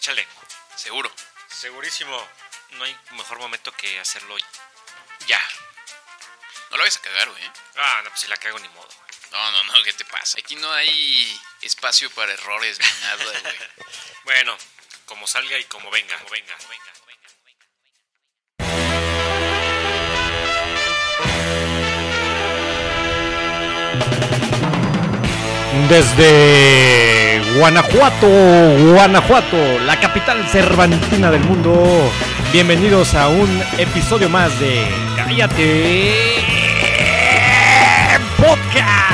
Échale. Seguro. Segurísimo. No hay mejor momento que hacerlo ya. No lo vayas a cagar, güey. Ah, no, pues si la cago ni modo. güey. No, no, no, ¿qué te pasa? Aquí no hay espacio para errores ni nada, güey. Bueno, como salga y como venga. Como venga, como venga, como venga, como venga. Desde Guanajuato, Guanajuato, la capital cervantina del mundo. Bienvenidos a un episodio más de Cállate Podcast.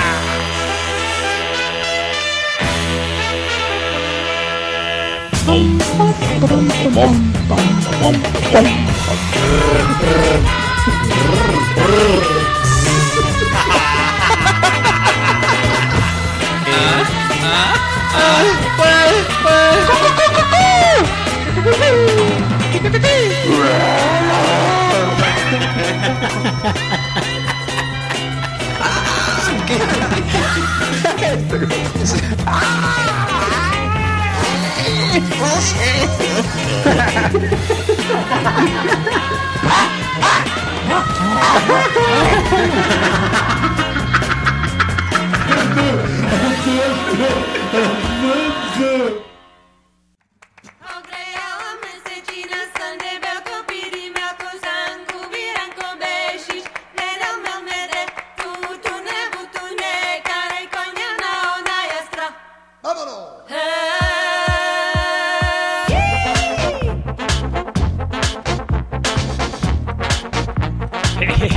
Hahaha.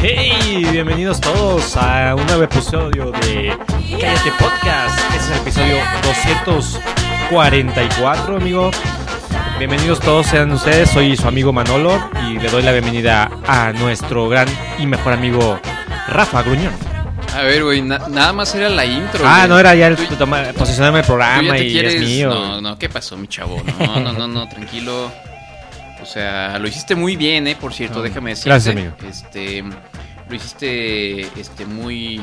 Hey, bienvenidos todos a un nuevo episodio de Cállate Podcast. Este es el episodio 244, amigo. Bienvenidos todos sean ustedes. Soy su amigo Manolo y le doy la bienvenida a nuestro gran y mejor amigo Rafa Gruñón. A ver, güey, na- nada más era la intro. Ah, güey. no era ya el Tú- toma- posicionarme el tú ya programa te y quieres... es mío. No, no, ¿qué pasó, mi chavo? No, no, no, no, tranquilo. O sea, lo hiciste muy bien, ¿eh? Por cierto, déjame decirte. gracias, amigo. Este, lo hiciste, este, muy,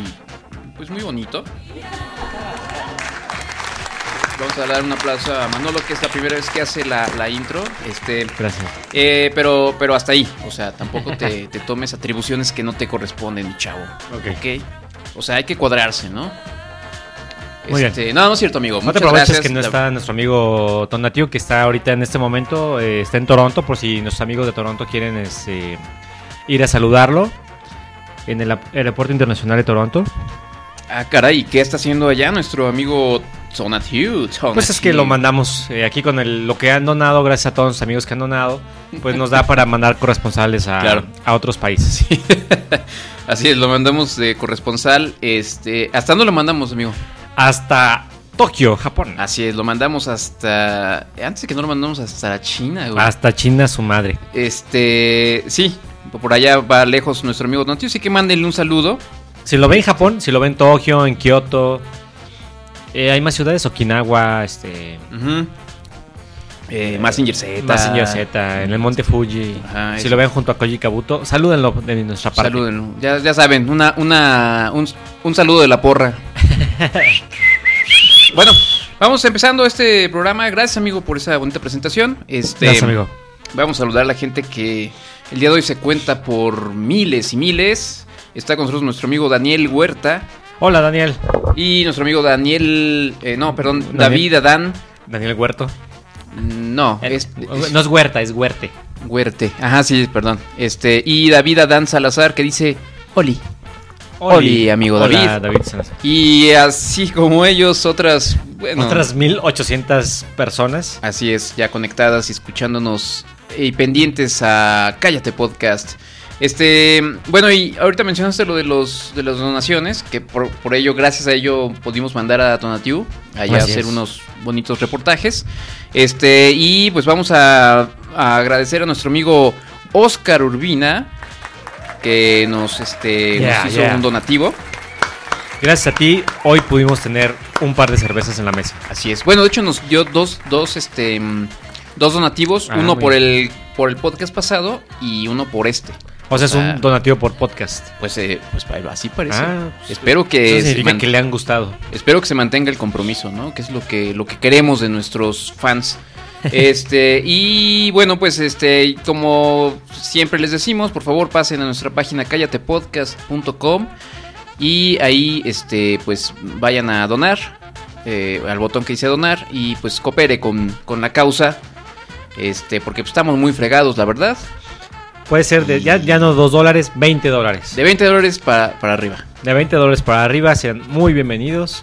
pues muy bonito. Vamos a dar un aplauso a Manolo, que es la primera vez que hace la, la intro. Este, Gracias. eh, pero, pero hasta ahí. O sea, tampoco te, te tomes atribuciones que no te corresponden, mi chavo. Ok. ¿Ok? O sea, hay que cuadrarse, ¿no? Muy bien. Este, No, no es cierto, amigo. No te aproveches que no La- está nuestro amigo Tonatiuh, que está ahorita en este momento, eh, está en Toronto, por si nuestros amigos de Toronto quieren este, ir a saludarlo en el aeropuerto internacional de Toronto. Ah, caray, ¿qué está haciendo allá nuestro amigo Tonatiuh? Pues es que lo mandamos eh, aquí con el, lo que han donado, gracias a todos los amigos que han donado, pues nos da para mandar corresponsales a, Claro. a otros países. Así es, lo mandamos de corresponsal. Este, ¿Hasta dónde lo mandamos, amigo? Hasta Tokio, Japón. Así es, lo mandamos hasta... Antes de que no lo mandamos hasta la China, güey. Hasta China, su madre. Este, sí, por allá va lejos nuestro amigo Tonatiuh, sí que mándenle un saludo. Si lo ve en Japón, si lo ve en Tokio, en Kioto, eh, hay más ciudades, Okinawa, este... Ujú. Eh, Mazinger Z. Mazinger Z, en el Monte Fuji. Ajá, si lo ven junto a Koji Kabuto, salúdenlo de nuestra parte. Salúdenlo. Ya, ya saben, una, una, un, un saludo de la porra. bueno, vamos empezando este programa. Gracias, amigo, por esa bonita presentación. Este, Gracias, amigo. Vamos a saludar a la gente que el día de hoy se cuenta por miles y miles. Está con nosotros nuestro amigo Daniel Huerta Hola, Daniel. y nuestro amigo Daniel, eh, no, perdón, Daniel. David Adán. Daniel Huerto. No, El- es, es no es Huerta, es Huerte. Huerte. Ajá, sí, perdón. Este, y David Adán Salazar que dice, Oli. Oli, amigo Hola, David. David Salazar. Y así como ellos, otras, bueno, Otras 1800 personas. así es, ya conectadas y escuchándonos y pendientes a Cállate Podcast. Este, bueno, y ahorita mencionaste lo de los de las donaciones, que por, por ello, gracias a ello, pudimos mandar a Tonatiuh allá a hacer es. unos bonitos reportajes. Este, y pues vamos a, a agradecer a nuestro amigo Oscar Urbina, que nos, este, Yeah, nos hizo yeah. un donativo. Gracias a ti, hoy pudimos tener un par de cervezas en la mesa. Así es. Bueno, de hecho nos dio dos, dos, este, dos donativos, Ah, uno por el, por el podcast pasado y uno por este. O sea, es Ah. un donativo por podcast. Pues, eh, pues así parece. Ah, pues, espero que Eso significa que le han gustado. espero que se mantenga el compromiso, ¿no? Que es lo que lo que queremos de nuestros fans. Este, y bueno, pues este, como siempre les decimos, por favor pasen a nuestra página callatepodcast.com y ahí este, pues vayan a donar eh, al botón que dice donar y pues coopere con, con la causa. Este, porque pues, estamos muy fregados, la verdad. Puede ser de, ya, ya no 2 dólares, 20 dólares. De 20 dólares para, para arriba. De 20 dólares para arriba, sean muy bienvenidos.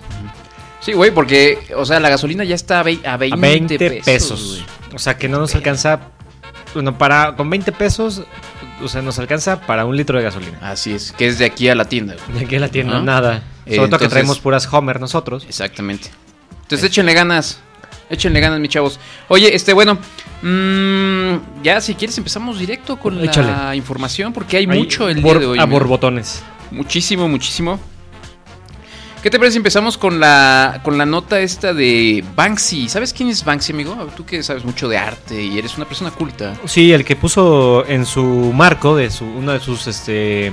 Sí, güey, porque, o sea, la gasolina ya está a, vei- a 20, A 20 pesos. O sea que no nos alcanza. Bueno, para, con 20 pesos, o sea, nos alcanza para un litro de gasolina. Así es, que es de aquí a la tienda. güey. De aquí en la tienda, nada. Eh, Sobre todo que traemos puras Homer nosotros. Exactamente. Entonces échenle ganas. Échenle ganas, mis chavos. Oye, este, bueno. Mm, ya, si quieres, empezamos directo con la información. Porque hay mucho el día de hoy. A mira. borbotones. Muchísimo, muchísimo. ¿Qué te parece si empezamos con la, con la nota esta de Banksy? ¿Sabes quién es Banksy, amigo? Tú que sabes mucho de arte y eres una persona culta. Sí, el que puso en su marco de su, una de sus este,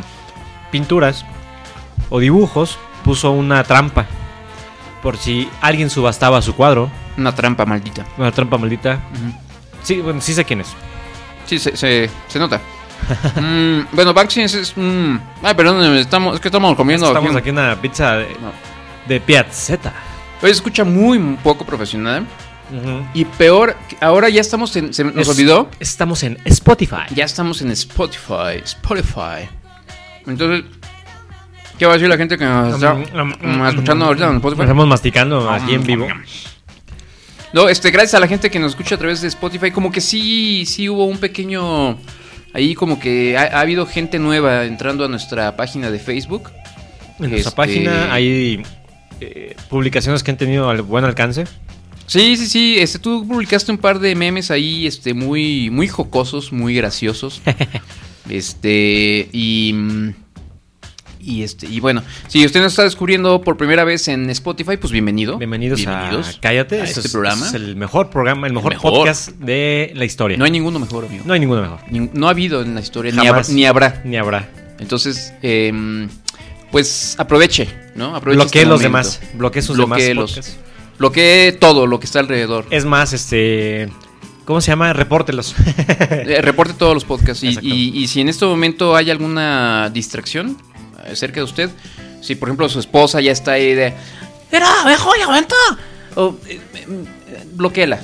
pinturas o dibujos, puso una trampa. Por si alguien subastaba su cuadro. Una trampa maldita. Una trampa maldita. Ujú. Sí, bueno, sí sé quién es. Sí, se, se, se nota. Mm, bueno, Banksy es. Ay, perdón, estamos, es que estamos comiendo Estamos aquí. una pizza de, No. de piazzetta. Hoy se escucha muy poco profesional. Y peor, ahora ya estamos en... Se nos Es- olvidó. Estamos en Spotify. Ya estamos en Spotify. Spotify. Entonces, ¿qué va a decir la gente que nos está mm, escuchando ahorita en Spotify? Estamos masticando aquí en vivo. No, este, gracias a la gente que nos escucha a través de Spotify, como que sí, sí hubo un pequeño... Ahí como que ha, ha habido gente nueva entrando a nuestra página de Facebook. En nuestra Este- página hay eh, publicaciones que han tenido al- buen alcance. Sí, sí, sí, este, tú publicaste un par de memes ahí, este, muy, muy jocosos, muy graciosos. este, y... Y este, y bueno, si usted nos está descubriendo por primera vez en Spotify, pues bienvenido. Bienvenidos, a Cállate. a Este es, programa. es el mejor programa, el mejor, mejor. podcast de la historia. No hay ninguno mejor, amigo. No hay ninguno mejor. Ni- no ha habido en la historia, ni habrá, ni habrá. Ni habrá. Entonces, em, pues aproveche, ¿no? Aproveche Bloquee este los demás. Bloquee sus Bloquee demás los- podcasts. Bloquee todo lo que está alrededor. Es más, este. ¿Cómo se llama? Repórtelos. Eh, reporte todos los podcasts. Y, y- y si en este momento hay alguna distracción cerca de usted, si por ejemplo su esposa ya está ahí de. ¡Era, mejor, aguanta! O, eh, eh, bloquéela.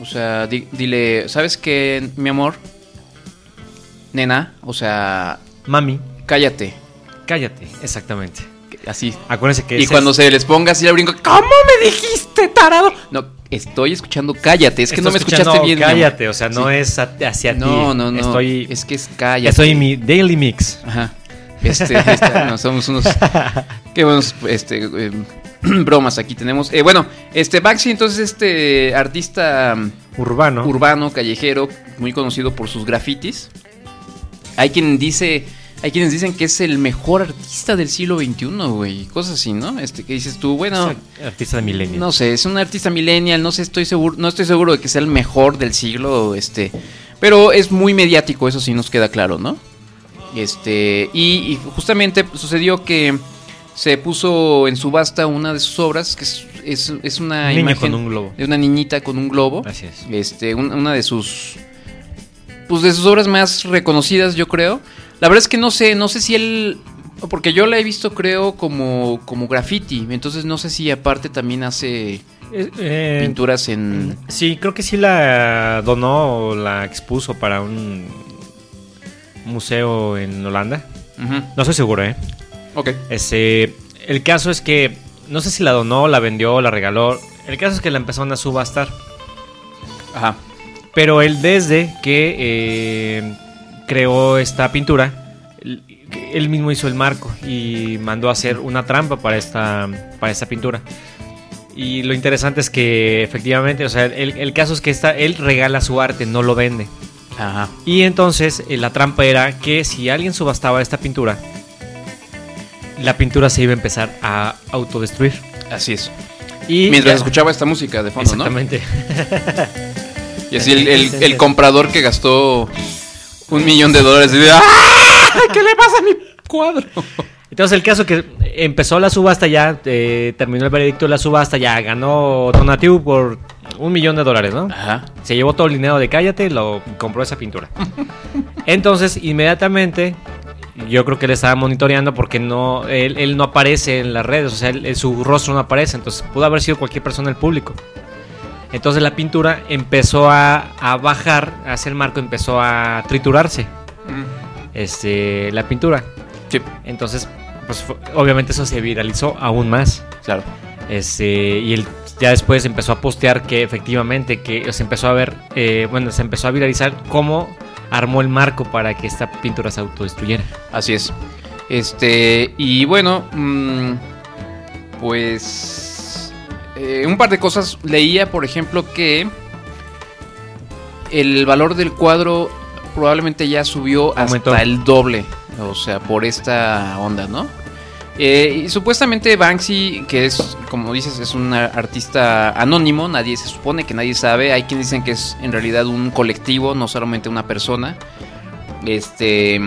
O sea, di- dile, ¿sabes qué, mi amor? Nena, o sea, Mami, cállate. cállate. Exactamente. Así. Acuérdense que Y cuando es- se les ponga así al brinco, ¿cómo me dijiste, tarado? No, estoy escuchando cállate. Es que no me escuchaste bien. Cállate, o sea, no Sí. es hacia ti. No, no, no. Estoy, es que es cállate. estoy en mi daily mix. Ajá. Este, este, no, somos unos. Qué buenos este, eh, bromas aquí tenemos. Eh, bueno, este Baxi, entonces, este artista mm, Urbano. urbano, callejero, muy conocido por sus grafitis. Hay quien dice. Hay quienes dicen que es el mejor artista del siglo XXI, güey. Cosas así, ¿no? Este, que dices tú, bueno. Artista milenio. No sé, es un artista millennial, no sé, estoy seguro, no estoy seguro de que sea el mejor del siglo, este, pero es muy mediático, eso sí nos queda claro, ¿no? Este, y, y justamente sucedió que se puso en subasta una de sus obras, que es, es, es una Un niño imagen con un globo. de una niñita con un globo. Así es. Este, un- una de sus pues de sus obras más reconocidas, yo creo. La verdad es que no sé, no sé si él porque yo la he visto creo como como graffiti, entonces no sé si aparte también hace Eh, eh, pinturas en Sí, creo que sí la donó o la expuso para un museo en Holanda. No estoy seguro, ¿eh? Ok. Este, el caso es que no sé si la donó, la vendió, la regaló. El caso es que la empezaron a subastar. Ajá. Pero él desde que eh, creó esta pintura, él- él mismo hizo el marco y mandó a hacer una trampa para esta, para esta pintura. Y lo interesante es que efectivamente, o sea, el, el caso es que esta, él regala su arte, no lo vende. Ajá. Y entonces eh, la trampa era que si alguien subastaba esta pintura, la pintura se iba a empezar a autodestruir. Así es. Y Mientras ya- escuchaba esta música de fondo, ¿no? Exactamente. Y así el, el- el comprador que gastó un millón de dólares y ¡Ah! ¿Qué le pasa a mi cuadro? Entonces el caso que empezó la subasta ya, eh, terminó el veredicto de la subasta, ya ganó Donatiu por un millón de dólares, ¿no? Ajá. Se llevó todo el dinero de Cállate y lo compró esa pintura. Entonces, inmediatamente, yo creo que le estaba monitoreando porque no, él, él no aparece en las redes, o sea, él- su rostro no aparece, entonces pudo haber sido cualquier persona del público. Entonces la pintura empezó a, a bajar hacia el marco, empezó a triturarse este, la pintura. Sí, Entonces, pues obviamente eso se viralizó aún más. claro. Este, y él ya después empezó a postear que efectivamente que se empezó a ver, eh, bueno, se empezó a viralizar cómo armó el marco para que esta pintura se autodestruyera. Así es. Este, y bueno, mm, pues eh, un par de cosas. Leía, por ejemplo, que el valor del cuadro probablemente ya subió Aumentó. hasta el doble. O sea, por esta onda, ¿no? Eh, y supuestamente Banksy, que es, como dices, es un ar- artista anónimo, nadie se supone que nadie sabe. Hay quienes dicen que es en realidad un colectivo, no solamente una persona. Este.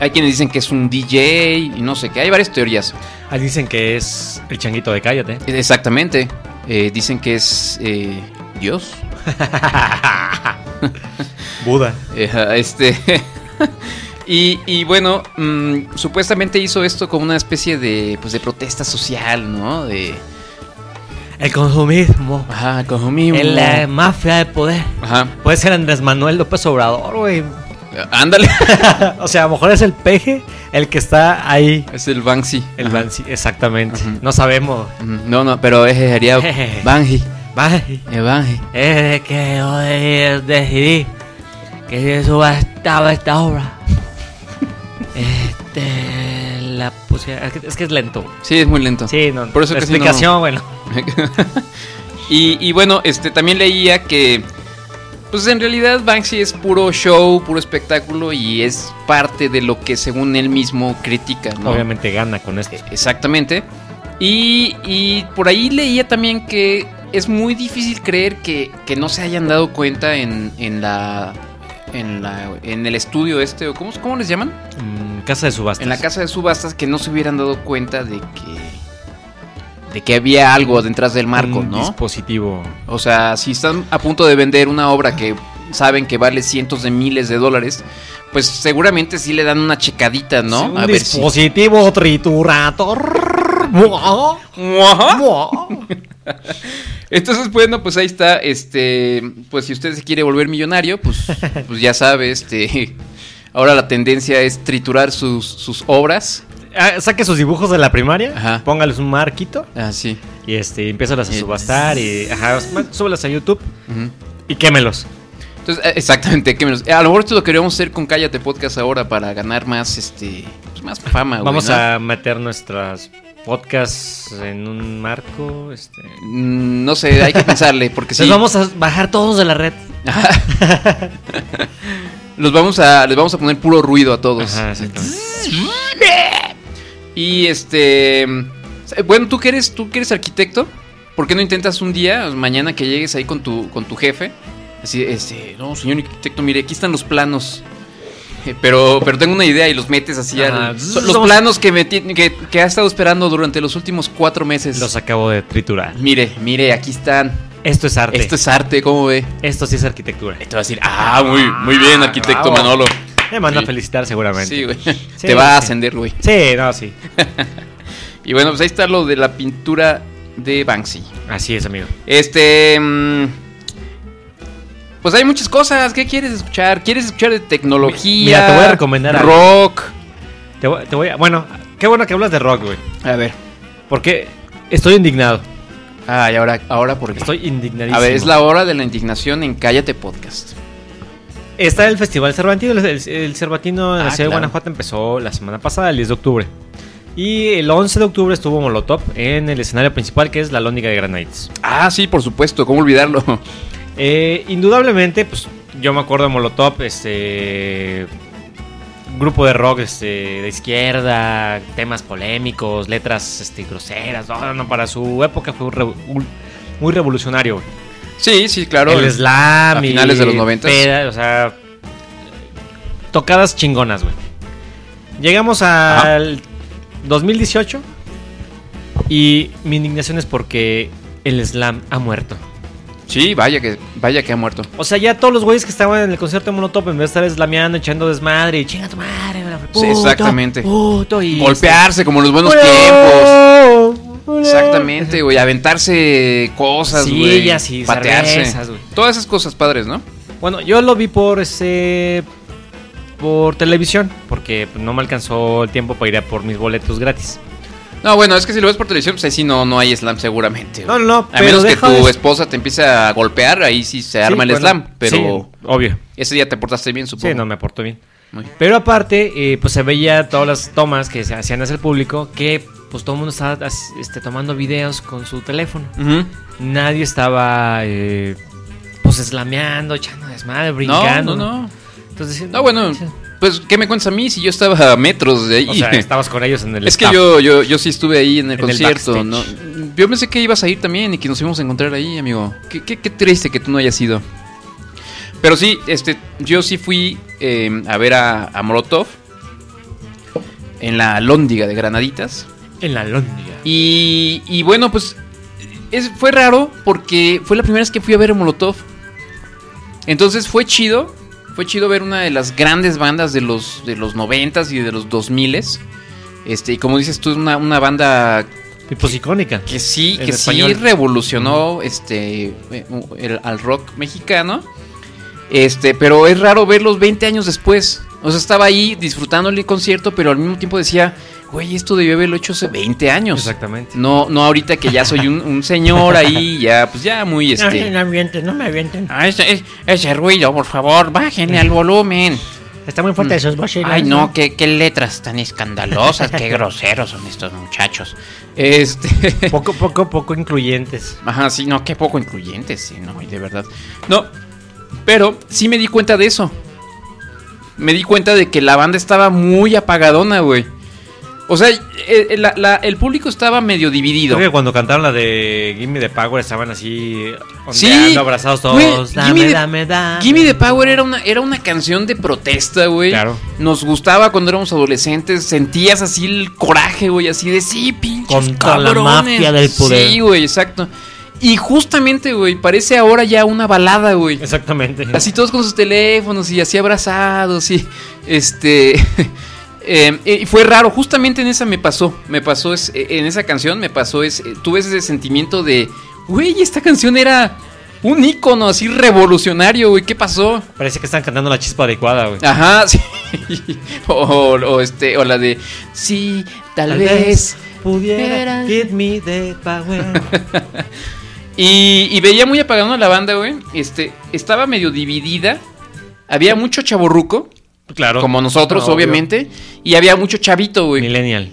Hay quienes dicen que es un DJ y no sé qué. Hay varias teorías. Ahí dicen que es el changuito de Cállate. Exactamente. Eh, dicen que es eh, Dios. Buda. Eh, este. y, y bueno, mm, supuestamente hizo esto como una especie de, pues, de protesta social, ¿no? De. El consumismo. Ajá, consumismo. En la mafia del poder. Ajá. Puede ser Andrés Manuel López Obrador, güey. Ándale. o sea, a lo mejor es el peje el que está ahí. es el Banksy. El Ajá. Bansi, exactamente. No sabemos. No, no, pero ese sería Banji. Bye. eh, Banji. Es de que yo de- decidí que se subastaba esta obra. Este. La. Es que es, lento. Sí, es muy lento. Sí, no. Por eso la casi no- explicación, bueno. y, y bueno, este también leía que pues en realidad Banksy es puro show, puro espectáculo y es parte de lo que según él mismo critica, ¿no? Obviamente gana con esto. Exactamente. Y, y por ahí leía también que es muy difícil creer que, que no se hayan dado cuenta en, en la en la en el estudio este o cómo, cómo les llaman casa de subastas. en la casa de subastas que no se hubieran dado cuenta de que de que había algo detrás del marco, Un ¿no? dispositivo. O sea, si están a punto de vender una obra que saben que vale cientos de miles de dólares, pues seguramente sí le dan una checadita, ¿no? Sí, un a ver si. dispositivo triturador. Entonces, bueno, pues ahí está. Este, pues si usted se quiere volver millonario, pues, pues ya sabe, este. Ahora la tendencia es triturar sus, sus obras. Ah, saque sus dibujos de la primaria, Ajá. póngales un marquito Ah, sí. y este, empiézalas a subastar y ajá, súbelas a YouTube y quémelos. Entonces, eh, exactamente, ¿qué menos? A lo mejor esto lo queríamos hacer con Cállate Podcast ahora para ganar más, este, pues más fama, güey, Vamos ¿no? a meter nuestras podcasts en un marco. Este. Mm, No sé, hay que pensarle, porque sí. Los vamos a bajar todos de la red. Los vamos a, les vamos a poner puro ruido a todos. Ajá. Y este. Bueno, ¿tú que eres, tú que eres arquitecto, ¿por qué no intentas un día, mañana que llegues ahí con tu, con tu jefe? Así, este, no, señor arquitecto, mire, aquí están los planos. Pero, pero tengo una idea y los metes así. Ajá. al- los planos que, me, ti- que, que ha estado esperando durante los últimos cuatro meses. Los acabo de triturar. Mire, mire, aquí están. Esto es arte. Esto es arte, ¿cómo ve? Esto sí es arquitectura. Te va a decir, ah, muy, muy bien, arquitecto bravo. Manolo. Me manda Sí. a felicitar seguramente. Sí, güey. Sí, te va a ascender, güey. Sí, no, sí. Y bueno, pues ahí está lo de la pintura de Banksy. Así es, amigo. Este. mm, Pues hay muchas cosas. ¿Qué quieres escuchar? ¿Quieres escuchar de tecnología? Mira, te voy a recomendar. Rock. Te voy, te voy a. Bueno, qué bueno que hablas de rock, güey. A ver. Porque estoy indignado. Ah, y ahora, ahora por qué. Estoy indignadísimo. A ver, es la hora de la indignación en Cállate Podcast. Está el Festival Cervantino. El, el- el Cervantino en la Ah, ciudad de. Guanajuato empezó la semana pasada, el 10 de octubre. Y el 11 de octubre estuvo Molotov en el escenario principal, que es la Lóndiga de Granadites. Ah, sí, por supuesto. ¿Cómo olvidarlo? Eh, indudablemente, pues yo me acuerdo de Molotov, este grupo de rock este, de izquierda, temas polémicos, letras este, groseras. No, no, para su época fue muy revolucionario. Sí, sí, claro. el slam a y finales de los 90s. peda, o sea, tocadas chingonas, güey. Llegamos al 2018 y mi indignación es porque el slam ha muerto. Sí, vaya que, vaya que ha muerto. O sea, ya todos los güeyes que estaban en el concierto de Molotov, en vez de estar slameando, echando desmadre y chinga tu madre, güey, Sí, puto, exactamente. puto", y- Golpearse como en los buenos ¡Hola! tiempos. ¡Hola! Exactamente, güey. Aventarse cosas, Sí, güey. ya sí, patearse. cervezas. Todas esas cosas padres, ¿no? Bueno, yo lo vi por ese. por televisión, porque no me alcanzó el tiempo para ir a por mis boletos gratis. No, bueno, es que si lo ves por televisión, pues ahí sí no, no hay slam seguramente. No, no, A pero menos que deja tu de- esposa te empiece a golpear, ahí sí se arma el bueno, slam. Pero sí, obvio. ese día te portaste bien, supongo. Sí, no me aportó bien. Muy bien. Pero aparte, eh, pues se veía todas las tomas que se hacían hacia el público que pues todo el mundo estaba as- este, tomando videos con su teléfono. Ujú. Nadie estaba eh, pues slameando, echando desmadre, brincando. No, no, no. Entonces, No, bueno, pues, ¿qué me cuentas a mí si yo estaba a metros de ahí? O sea, estabas con ellos en el es que yo, yo, yo sí estuve ahí en el En concierto. Yo pensé que ibas a ir también y que nos íbamos a encontrar ahí, amigo. Qué, qué, qué triste que tú no hayas ido. Pero sí, este, yo sí fui eh, a ver a, a Molotov en la Lóndiga de Granaditas. En la Lóndiga. Y, y bueno, pues es, fue raro porque fue la primera vez que fui a ver a Molotov. Entonces fue chido. Fue chido ver una de las grandes bandas de los, de los 90s y de los 2000s. Este, y como dices tú, es una, una banda Pues icónica. que sí, que español. sí revolucionó este, eh, el- al rock mexicano. Este, pero es raro verlos 20 años después. O sea, estaba ahí disfrutando el concierto, pero al mismo tiempo decía, güey, esto debió haberlo hecho hace 20 años. Exactamente. No, no ahorita que ya soy un, un señor ahí, ya, pues ya muy este. avienten, no me avienten. Ah, ese, ese- ese ruido, por favor, bájenle al volumen. Está muy fuerte esos bocinas. Ay, no, qué, qué letras tan escandalosas, qué groseros son estos muchachos. Este. Poco, poco, poco incluyentes. Ajá, sí, no, qué poco incluyentes, sí, no, y de verdad. No, pero sí me di cuenta de eso. Me di cuenta de que la banda estaba muy apagadona, güey. O sea, eh, la- la- el público estaba medio dividido. Creo que cuando cantaron la de Gimme the Power estaban así Sí, abrazados todos. güey, dame, Gimme the- dame, dame. Gimme the Power era una, era una canción de protesta, güey. Claro. Nos gustaba cuando éramos adolescentes. Sentías así el coraje, güey, así de sí, pinches Contra la cabrones". mafia del poder. Sí, güey, exacto. Y justamente, güey, parece ahora ya una balada, güey. Exactamente. Así todos con sus teléfonos y así abrazados y este eh, y fue raro, justamente en esa me pasó, me pasó es, eh, en esa canción me pasó es eh, tuve ese sentimiento de, güey, esta canción era un ícono así revolucionario, güey, ¿qué pasó? Parece que están cantando la chispa adecuada, güey. Ajá, sí. O, o este o la de sí, tal, vez. pudiera give me the power. Y, y veía muy apagada la banda, güey. Este, estaba medio dividida. Había mucho chaborruco, claro. como nosotros, obviamente. Y había mucho chavito, güey. Millennial.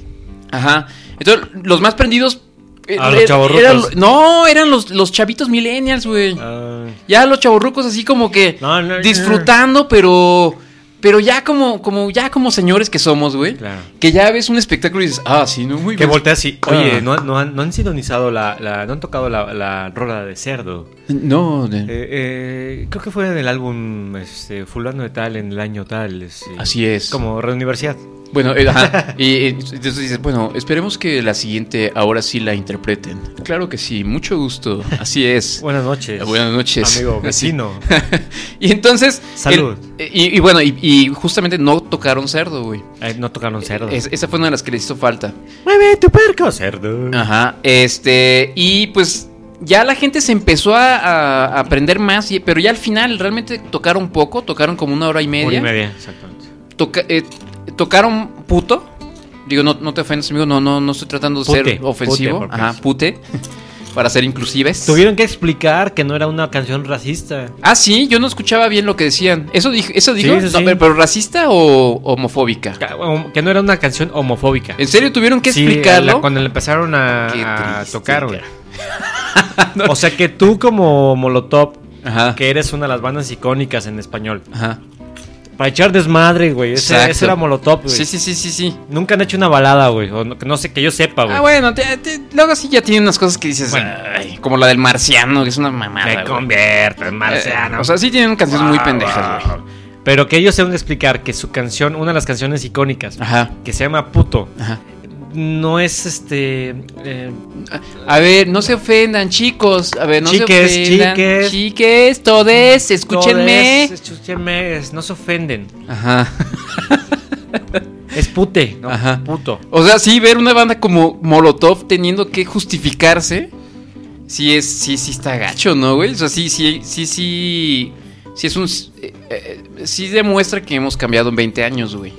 Ajá. Entonces, los más prendidos. eh, Ah, los er- chavorrucos. eran- no, eran los, los chavitos millennials, güey. Ah, Ya los chavorrucos así como que No, no, no. disfrutando, pero. Pero ya como, como, ya como señores que somos, güey. claro. Que ya ves un espectáculo y dices, ah, sí, no, muy Que bien. voltea así. Oye, Ah. no, no han, no han sintonizado la, la- No han tocado la, la rola de cerdo. No, de- Eh, eh, creo que fue en el álbum este, Fulano de Tal en el año tal. este, Así es. Como Red Universidad. Bueno, eh, ajá. y, entonces dices, bueno, esperemos que la siguiente ahora sí la interpreten. Claro que sí, mucho gusto. Así es. Buenas noches. Buenas noches. Amigo, vecino. y entonces. Salud. el- y, y bueno, y, y justamente no tocaron cerdo, güey. No tocaron cerdo. Es- esa fue una de las que les hizo falta. Mueve tu perco, cerdo. Ajá. Este. Y pues. Ya la gente se empezó a, aprender más, y- pero ya al final realmente tocaron poco, tocaron como una hora y media. Hora y media, exactamente. Toca- eh, tocaron puto. Digo, no, no te ofendas, amigo, no, no, no estoy tratando de Pute, ser ofensivo. pute, Ajá, pute. para ser inclusives. Tuvieron que explicar que no era una canción racista. Ah, sí, yo no escuchaba bien lo que decían. ¿Eso dijo? ¿Eso dijo? Sí, sí, No, sí. pero, pero racista o homofóbica? Ca- Que no era una canción homofóbica. ¿En serio tuvieron que Sí, explicarlo? la- cuando le empezaron a, Qué a tocar, güey. No. O sea que tú como Molotov, Ajá. que eres una de las bandas icónicas en español, Ajá. Para echar desmadre, güey. Ese, era Molotov, güey. Sí, sí, sí, sí, sí. Nunca han hecho una balada, güey. O no, sé, que yo sepa, güey. Ah, bueno, te- te- luego sí ya tienen unas cosas que dices, Bueno. ay, como la del marciano, que es una mamada. Me convierto en marciano. Eh, o sea, sí tienen canciones muy pendejas, güey. wow. Pero que ellos tengan que explicar que su canción, una de las canciones icónicas, Ajá. que se llama Puto, Ajá. No es este. eh, A ver, no se ofendan, chicos. A ver, no Chiques, se ofendan. chiques. Chiques, todes, escúchenme. todes, escúchenme, es- no se ofenden. Ajá. Es pute, no Ajá. puto. O sea, sí, ver una banda como Molotov teniendo que justificarse. Sí, es, sí, sí está gacho, ¿no, güey? O sea, sí, sí, sí, sí. Sí es un. eh, eh, sí demuestra que hemos cambiado en 20 años, güey.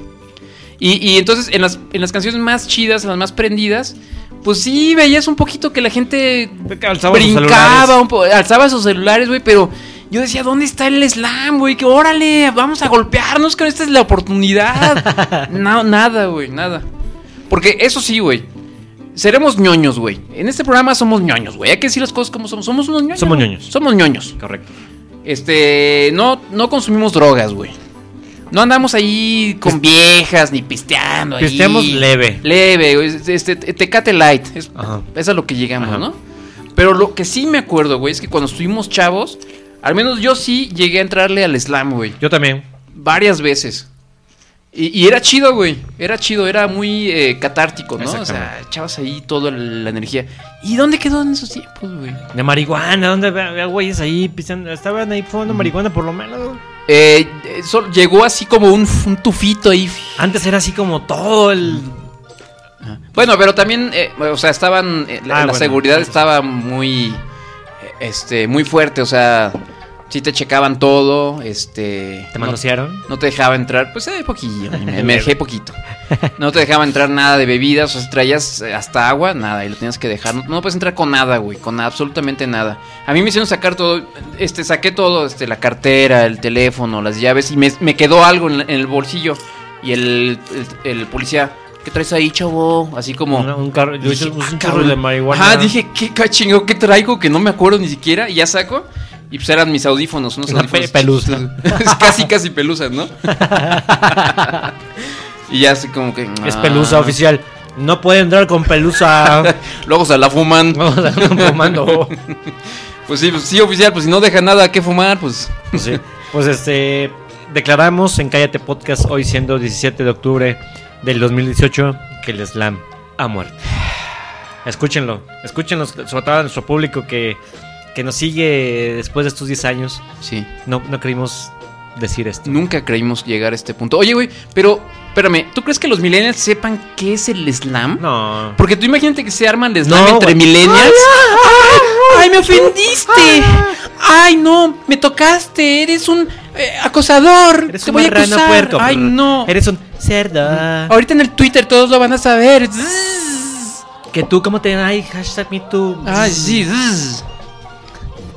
Y, y entonces, en las, en las canciones más chidas, en las más prendidas, pues sí, veías un poquito que la gente Alzaba sus brincaba, celulares. un alzaba sus celulares, güey, pero yo decía, ¿dónde está el slam, güey? Que órale, vamos a golpearnos, que esta es la oportunidad. no, nada, güey, nada. Porque eso sí, güey. Seremos ñoños, güey. En este programa somos ñoños, güey. Hay que decir las cosas como somos. Somos unos ñoños. Somos ñoños. Somos ñoños. Correcto. Este, no, no consumimos drogas, güey. No andamos ahí con viejas ni pisteando. ahí. Pisteamos leve. Leve. Este, Tecate Light. Es, a lo que llegamos, Ajá. ¿no? Pero lo que sí me acuerdo, güey, es que cuando estuvimos chavos, al menos yo sí llegué a entrarle al slam, güey. Yo también. Varias veces. Y, y era chido, güey. Era chido, era muy eh, catártico, ¿no? O sea, echabas ahí toda la energía. ¿Y dónde quedó en esos tiempos, güey? De marihuana, ¿dónde veo güeyes ahí pisando? Estaban ahí fumando marihuana por lo menos. Eh, sol- llegó así como un, un tufito ahí. Antes era así como todo el. Bueno, pero también, eh, o sea, estaban. eh, la, Ah, la bueno. seguridad estaba muy. eh, Este, muy fuerte, o sea. Sí te checaban todo, este. ¿Te no- manosearon? No te dejaba entrar, pues eh, poquillo, me, me dejé poquito. No te dejaba entrar nada de bebidas, o sea, traías eh, hasta agua, nada, y lo tenías que dejar. No, no puedes entrar con nada, güey, con absolutamente nada. A mí me hicieron sacar todo, este, saqué todo, este, la cartera, el teléfono, las llaves, y me, me quedó algo en, el bolsillo. Y el, el, el policía, ¿qué traes ahí, chavo? Así como... Una- un carro, yo Dije, "Ah, un cabrón". chorro de marihuana. Ajá, dije, ¿qué cachingo que traigo? Que no me acuerdo ni siquiera. Y ya saco. Y pues eran mis audífonos, unos audífonos. pe- pelusa. casi, casi pelusas, ¿no? y ya así como que. Es ah. pelusa oficial. No puede entrar con pelusa. Luego se la fuman. Vamos a fumando. Pues sí, pues sí, oficial. Pues si no deja nada que fumar, pues. Pues, sí. Pues, este. Declaramos en Cállate Podcast hoy siendo 17 de octubre del 2018 que el slam ha muerto. Escúchenlo, escúchenlo, sobre todo a nuestro público que, que nos sigue después de estos 10 años. Sí. No, no queríamos decir esto. Nunca creímos llegar a este punto. Oye, güey, pero. Espérame, ¿tú crees que los millennials sepan qué es el slam? No. Porque tú imagínate que se arman el slam No, entre millennials. ¡Ay, me ofendiste! ¡Ay, no! ¡Me tocaste! ¡Eres un eh, acosador! Eres ¡Te un voy a puerco. ¡Ay, no! Eres un cerdo. Ahorita en el Twitter todos lo van a saber. Que tú, ¿cómo te Ay, hashtag me too. ¡Ay, sí! zzz.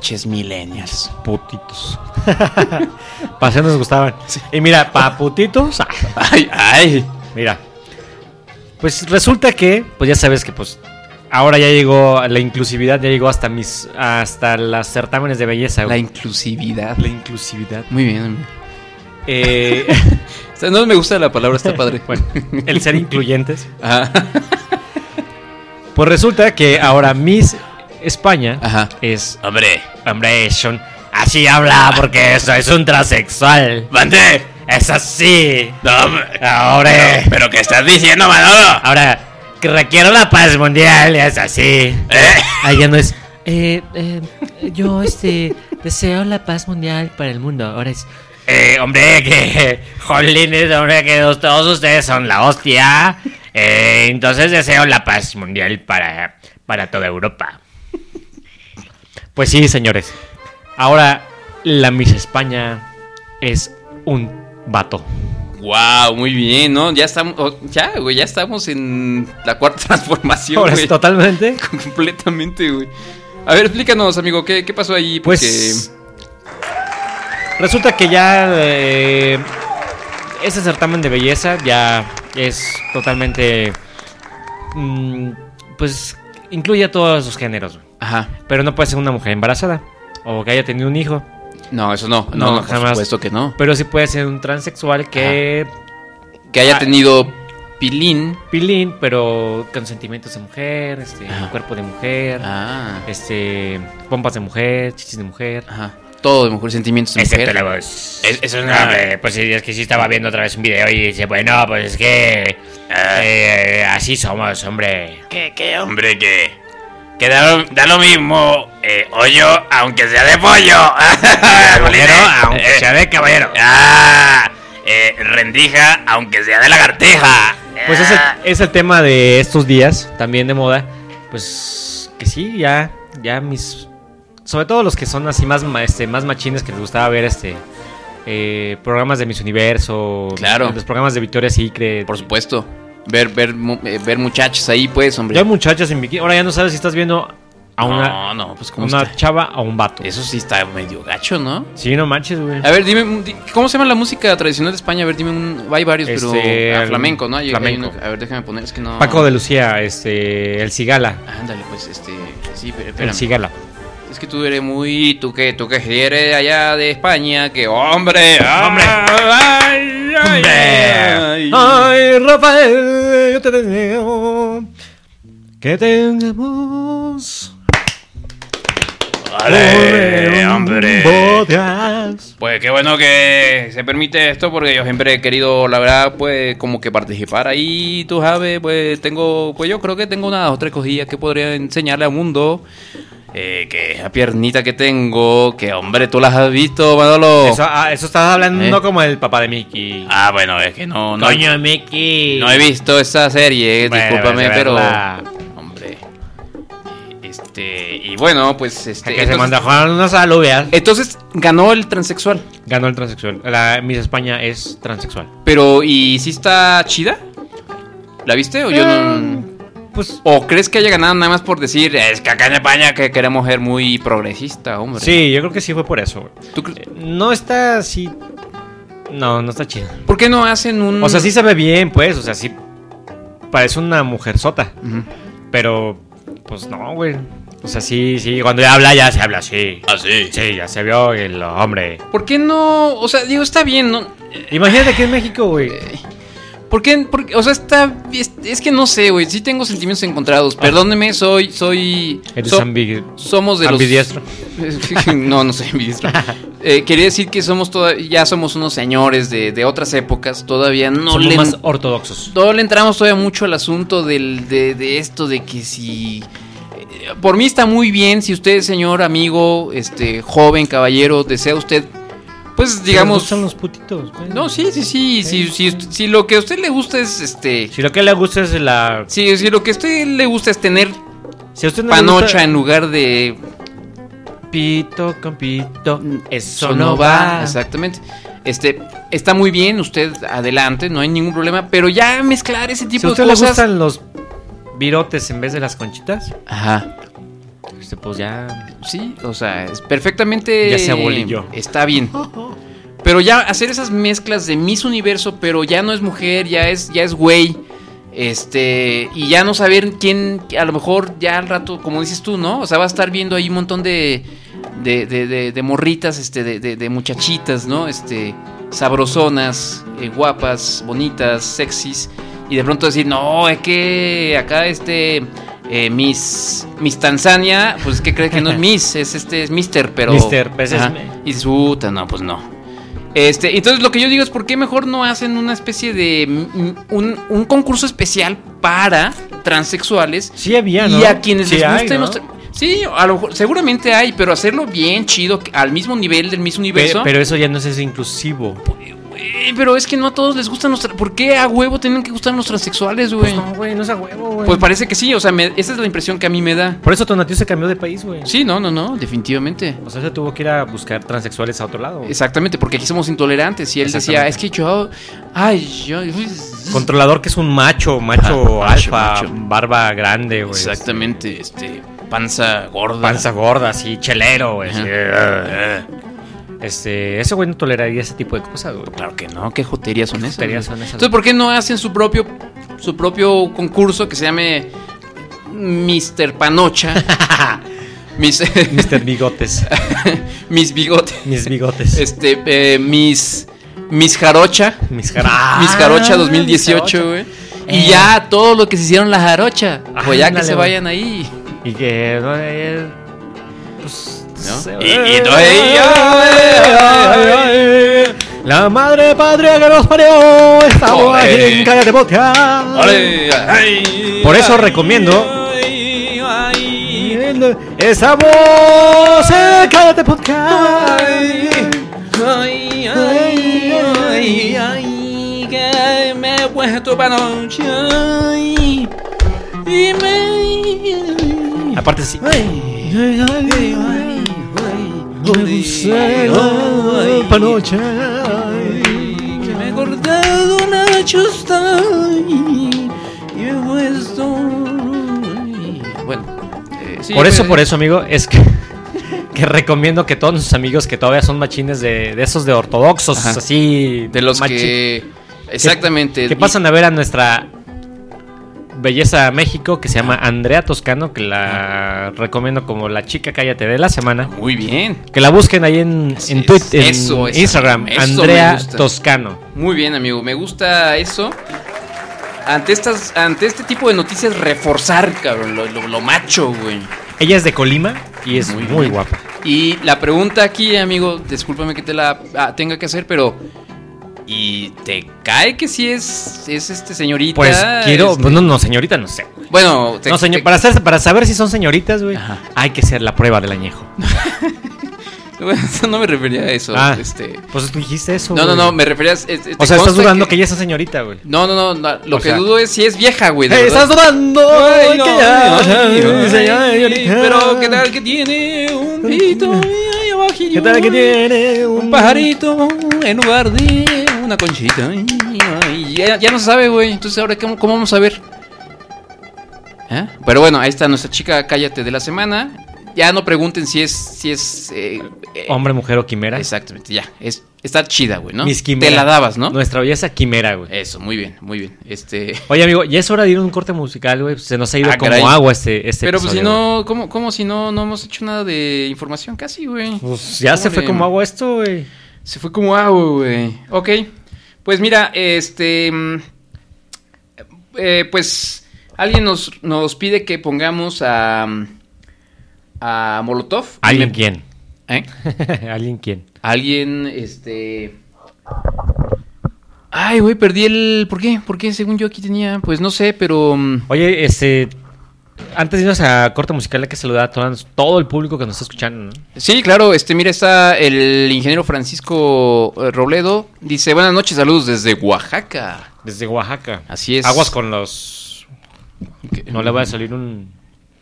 Ches millennials. Putitos. Para nos gustaban. Y mira, pa' putitos. ah, ¡Ay, ay! Mira. Pues resulta que, pues ya sabes que pues ahora ya llegó la inclusividad, ya llegó hasta mis hasta las certámenes de belleza. La inclusividad. La inclusividad. Muy bien. Eh, no me gusta la palabra, está padre. bueno, el ser incluyentes. Pues resulta que ahora Miss España Ajá. es hombre, hombre, son así habla porque eso es un transexual. ¡Mande! Es así. No, Ahora, ¿Pero qué estás diciendo, Manolo? ahora que requiero la paz mundial es así. Ahí ya no es. Eh, eh, yo este deseo la paz mundial para el mundo. Ahora es. Eh, hombre, que jolines, hombre, que todos ustedes son la hostia. Eh, entonces deseo la paz mundial para, para toda Europa. Pues sí, señores. Ahora la Miss España es un vato. Wow, muy bien, ¿no? Ya estamos, oh, ya, güey, ya estamos en la cuarta transformación, Ahora güey. totalmente. Completamente, güey. A ver, explícanos, amigo, ¿qué, qué pasó ahí? Porque... Pues resulta que ya eh, ese certamen de belleza ya es totalmente mm, pues incluye a todos sus géneros, Ajá. pero no puede ser una mujer embarazada o que haya tenido un hijo, No, eso no. No, No, no, por jamás. supuesto que no. pero sí puede ser un transexual que Que haya Ah. tenido pilín. pilín, pero con sentimientos de mujer, este, Ajá. cuerpo de mujer, Ah. este, pompas de mujer, chichis de mujer. Ajá. todo de mujer, sentimientos de Excepto mujer. la voz. Es- eso es una- hombre, pues sí, es que sí estaba viendo otra vez un video y dice, bueno, pues es que eh, así somos, hombre. ¿Qué, qué, hombre, qué? Que da, lo- da lo mismo eh, hoyo, aunque sea de pollo. Caballero, aunque sea de caballero. Ah, eh, rendija, aunque sea de lagartija. Pues es el, Ah. es el tema de estos días, también de moda. Pues que sí, ya, ya mis. Sobre todo los que son así más, este, más machines que les gustaba ver este. eh, programas de Miss Universo. Claro. Los programas de Victoria's Secret. Por supuesto. Ver, ver, eh, ver muchachos ahí, pues, hombre. Ya hay muchachas en bikini. Ahora ya no sabes si estás viendo a una, No, no, pues cómo una está? chava o un vato. Eso sí está medio gacho, ¿no? Sí, no manches, güey. A ver, dime, ¿cómo se llama la música tradicional de España? A ver, dime un... Hay varios, Este, pero... ah, flamenco, ¿no? Hay- hay flamenco. uno- a ver, déjame poner, es que no... Paco de Lucía, este, el Cigala. Ándale, pues, este... Sí, pero El. Cigala. Es que tú eres muy... Tú que, tú que eres allá de España, que hombre... ¡Hombre! ¡Ay, ay, ay! Ay, Rafael, yo te deseo que tengamos ¡Vale, hombre! Pues qué bueno que se permite esto porque yo siempre he querido, la verdad, pues como que participar ahí, tú sabes, pues tengo, pues yo creo que tengo unas o tres cosillas que podría enseñarle al mundo. Eh, que esa piernita que tengo, que hombre, tú las has visto, Manolo. Eso, ah, eso estás hablando ¿Eh? como el papá de Mickey. Ah, bueno, es que no, no, Coño, Mickey. no he visto esa serie, Bueno, discúlpame, pero... Hombre. Este, y bueno, pues este... que se entonces- manda a jugar unas alubias. entonces ganó el transexual. Ganó el transexual. La Miss España es transexual. Pero, ¿y si está chida? ¿La viste o yo no...? Pues ¿O crees que haya ganado nada más por decir, es que acá en España que queremos ser muy progresista, hombre? sí, yo creo que sí fue por eso. güey. ¿Tú cre- No está así. No, no está chido. ¿Por qué no hacen un...? O sea, sí se ve bien, pues. O sea, sí. Parece una mujer sota. Pero, pues no, güey. O sea, sí, sí. Cuando ya habla, ya se habla así. Ah, sí. Sí, ya se vio el hombre. ¿Por qué no...? O sea, digo, está bien, ¿no? Imagínate que en México, güey. ¿Por qué? Por- o sea, está... Es, es que no sé, güey. Sí tengo sentimientos encontrados. Perdóneme, soy... soy Eres so- somos de los... ambidiestro. no, no soy ambidiestro. Eh, quería decir que somos toda- ya somos unos señores de, de otras épocas. Todavía no Somos le... más ortodoxos. Todo le entramos todavía mucho al asunto del, de, de esto de que si... eh, Por mí está muy bien si usted, señor amigo, este joven caballero, desea usted, pues digamos... Son los putitos. No, sí, sí, sí, si, si, si lo que a usted le gusta es este... Si lo que le gusta es la. Si, si lo que a usted le gusta es tener Si a usted no le panocha gusta- en lugar de... Pito con pito. Eso Eso no va. Exactamente. Este, está muy bien, usted adelante, no hay ningún problema, pero ya mezclar ese Si tipo a de usted le cosas... gustan los virotes en vez de las conchitas, Ajá. Pues ya. Sí, o sea, es perfectamente. Ya se abolilló. Está bien. Pero ya hacer esas mezclas de Miss Universo, pero ya no es mujer, ya es, ya es güey. Este, y ya no saber quién, a lo mejor ya al rato, como dices tú, ¿no? O sea, va a estar viendo ahí un montón de, de, de, de- de morritas, este, de muchachitas, ¿no? Este, sabrosonas, eh, guapas, bonitas, sexys. Y de pronto decir, no, es que acá este, eh, Miss, Miss Tanzania, pues que cree que no es Miss, es este, es Mister, pero... Mister, pues es-. Y dices, puta, no, pues no. Este, entonces lo que yo digo es, ¿por qué mejor no hacen una especie de... un, un concurso especial para transexuales? Sí había, ¿no? Y a quienes Sí les hay, gusten ¿no? los... tra- Sí, a lo mejor- seguramente hay, pero hacerlo bien chido, al mismo nivel del Miss Pe- Universo. Pero, eso ya no es inclusivo. Güey, pero es que no a todos les gustan los... tra- ¿Por qué a huevo tienen que gustar los transexuales, güey? Pues no, güey, no es a huevo, güey. Pues parece que sí, o sea, me- esa es la impresión que a mí me da. Por eso Tonatiuh se cambió de país, güey. Sí, no, no, no, definitivamente. O sea, se tuvo que ir a buscar transexuales a otro lado. güey. Exactamente, porque aquí somos intolerantes. Y él decía, es que yo... Ay, yo... Controlador que es un macho, macho macho, alfa, macho. barba grande, güey. Exactamente, este... Panza gorda. Panza gorda, así, chelero, güey. Eh, eh. Este, ese güey no toleraría ese tipo de cosas, güey. Claro que no, qué joterías son esas. joterías güey? son esas? Entonces, ¿por qué no hacen su propio su propio concurso que se llame Mr. Panocha? mis, Mr. Bigotes. mis bigotes. Mis bigotes. Este, eh, mis mis jarocha. Mis jarocha Ah, 2018, mis jarocha. güey. Eh. Y ya todo lo que se hicieron la jarocha. Pues ya que se vayan ahí. Y que, eh, pues, ¿no? Y, y entonces- La madre patria que nos parió, estamos Ole. aquí en Cállate Podcast. Por eso recomiendo- Estamos en Cállate Podcast. ay, ay, ay, ay, que me he puesto para noche. ay, y me. Aparte sí. Ay, ay, ay, ay, noche. que me he cortado una chusta y me he puesto. Bueno, eh, sí, Por eso, por eso, amigo, es que, que recomiendo que todos nuestros amigos que todavía son machines de, de esos de ortodoxos, Ajá. así. De los machi- que. Exactamente. Que pasan a ver a nuestra belleza México, que se llama Andrea Toscano, que la recomiendo como la chica cállate de la semana. Muy bien. Que la busquen ahí en, en. Twitter, en Eso, eso, Instagram, eso Andrea. Toscano. Muy bien, amigo. Me gusta eso. Ante estas, ante este tipo de noticias, reforzar, cabrón, lo, lo- lo macho, güey. Ella es de Colima y es Muy guapa. Y la pregunta aquí, amigo, discúlpame que te la ah, tenga que hacer, pero. ¿Y te cae que si es, es este señorita? Pues quiero. este- Bueno, no, señorita, no sé. Bueno, te- No, señor, te- para, hacer, para saber si son señoritas, güey, Ajá. hay que hacer la prueba del añejo. No me refería a eso. Ah, este. Pues tú dijiste eso. No, no, güey. no, me refería a. es- es- O sea, estás dudando que... ella es señorita, güey. No, no, no, no, Lo O que sea- dudo es si es vieja, güey. Hey, verdad. estás dudando Ay, no, que ay, ay. Pero qué tal que tiene un pito ahí abajillo. ¿Qué tal que tiene un pajarito en lugar de una conchita? Ay, ya, ya no se sabe, güey. Entonces, ahora, ¿cómo, cómo vamos a ver? ¿Eh? Pero bueno, ahí está nuestra chica Cállate de la semana. Ya no pregunten si es. Si es eh, eh, Hombre, mujer o quimera. Exactamente, ya. Es, está chida, güey, ¿no? Miss Quimera. Te la dabas, ¿no? Nuestra belleza quimera, güey. Eso, muy bien, muy bien. Este. Oye, amigo, ya es hora de ir a un corte musical, güey. Se nos ha ido Ah, como caray. agua este, este Pero pues si no, ¿cómo, cómo si no, no hemos hecho nada de información casi, güey? Pues ya se ¿Cómo fue como agua esto, güey. Se fue como agua, güey. Ok. Pues mira, este. mm, eh, pues alguien nos, nos pide que pongamos a. mm, A Molotov. ¿Alguien Me- quién? ¿Eh? ¿Alguien quién? Alguien, este. Ay, güey, perdí el. ¿Por qué? ¿Por qué? Según yo aquí tenía. Pues no sé, pero. mm, Oye, este. Antes de irnos a corte musical, hay que saludar a todo, el público que nos está escuchando, ¿no? Sí, claro, este, mira, está el ingeniero Francisco eh, Robledo. Dice, buenas noches, saludos desde Oaxaca. Desde Oaxaca. Así es. Aguas con los. No le va a salir un.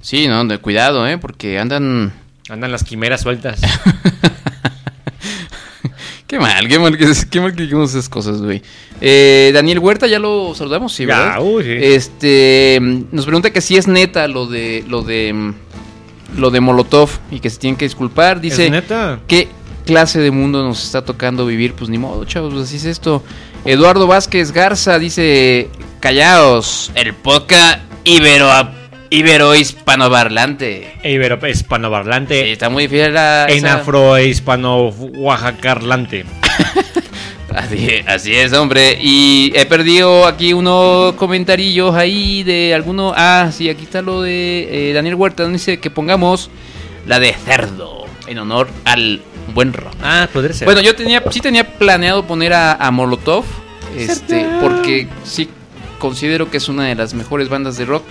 Sí, no, de cuidado, ¿eh? Porque andan... Andan las quimeras sueltas. Qué mal, qué mal que, qué mal que digamos esas cosas, güey. Eh, Daniel Huerta, ya lo saludamos, sí, Ya, ¿verdad? uy, sí. Este, nos pregunta que si es neta lo de, lo de, mm, lo de Molotov y que se tienen que disculpar. Dice, ¿Es neta? ¿qué clase de mundo nos está tocando vivir? Pues ni modo, chavos, pues así es esto. Eduardo Vázquez Garza dice, callaos, el podcast ibero, ibero hispanoparlante. Ibero Sí, está muy difícil la... en esa- afro hispano oaxacarlante. Así, así es, hombre. Y he perdido aquí unos comentarillos ahí de alguno. Ah, sí, aquí está lo de eh, Daniel Huerta. donde Dice que pongamos la de cerdo en honor al buen rock. Ah, podría ser. Bueno, yo tenía, sí tenía planeado poner a, a Molotov. Este, porque sí considero que es una de las mejores bandas de rock.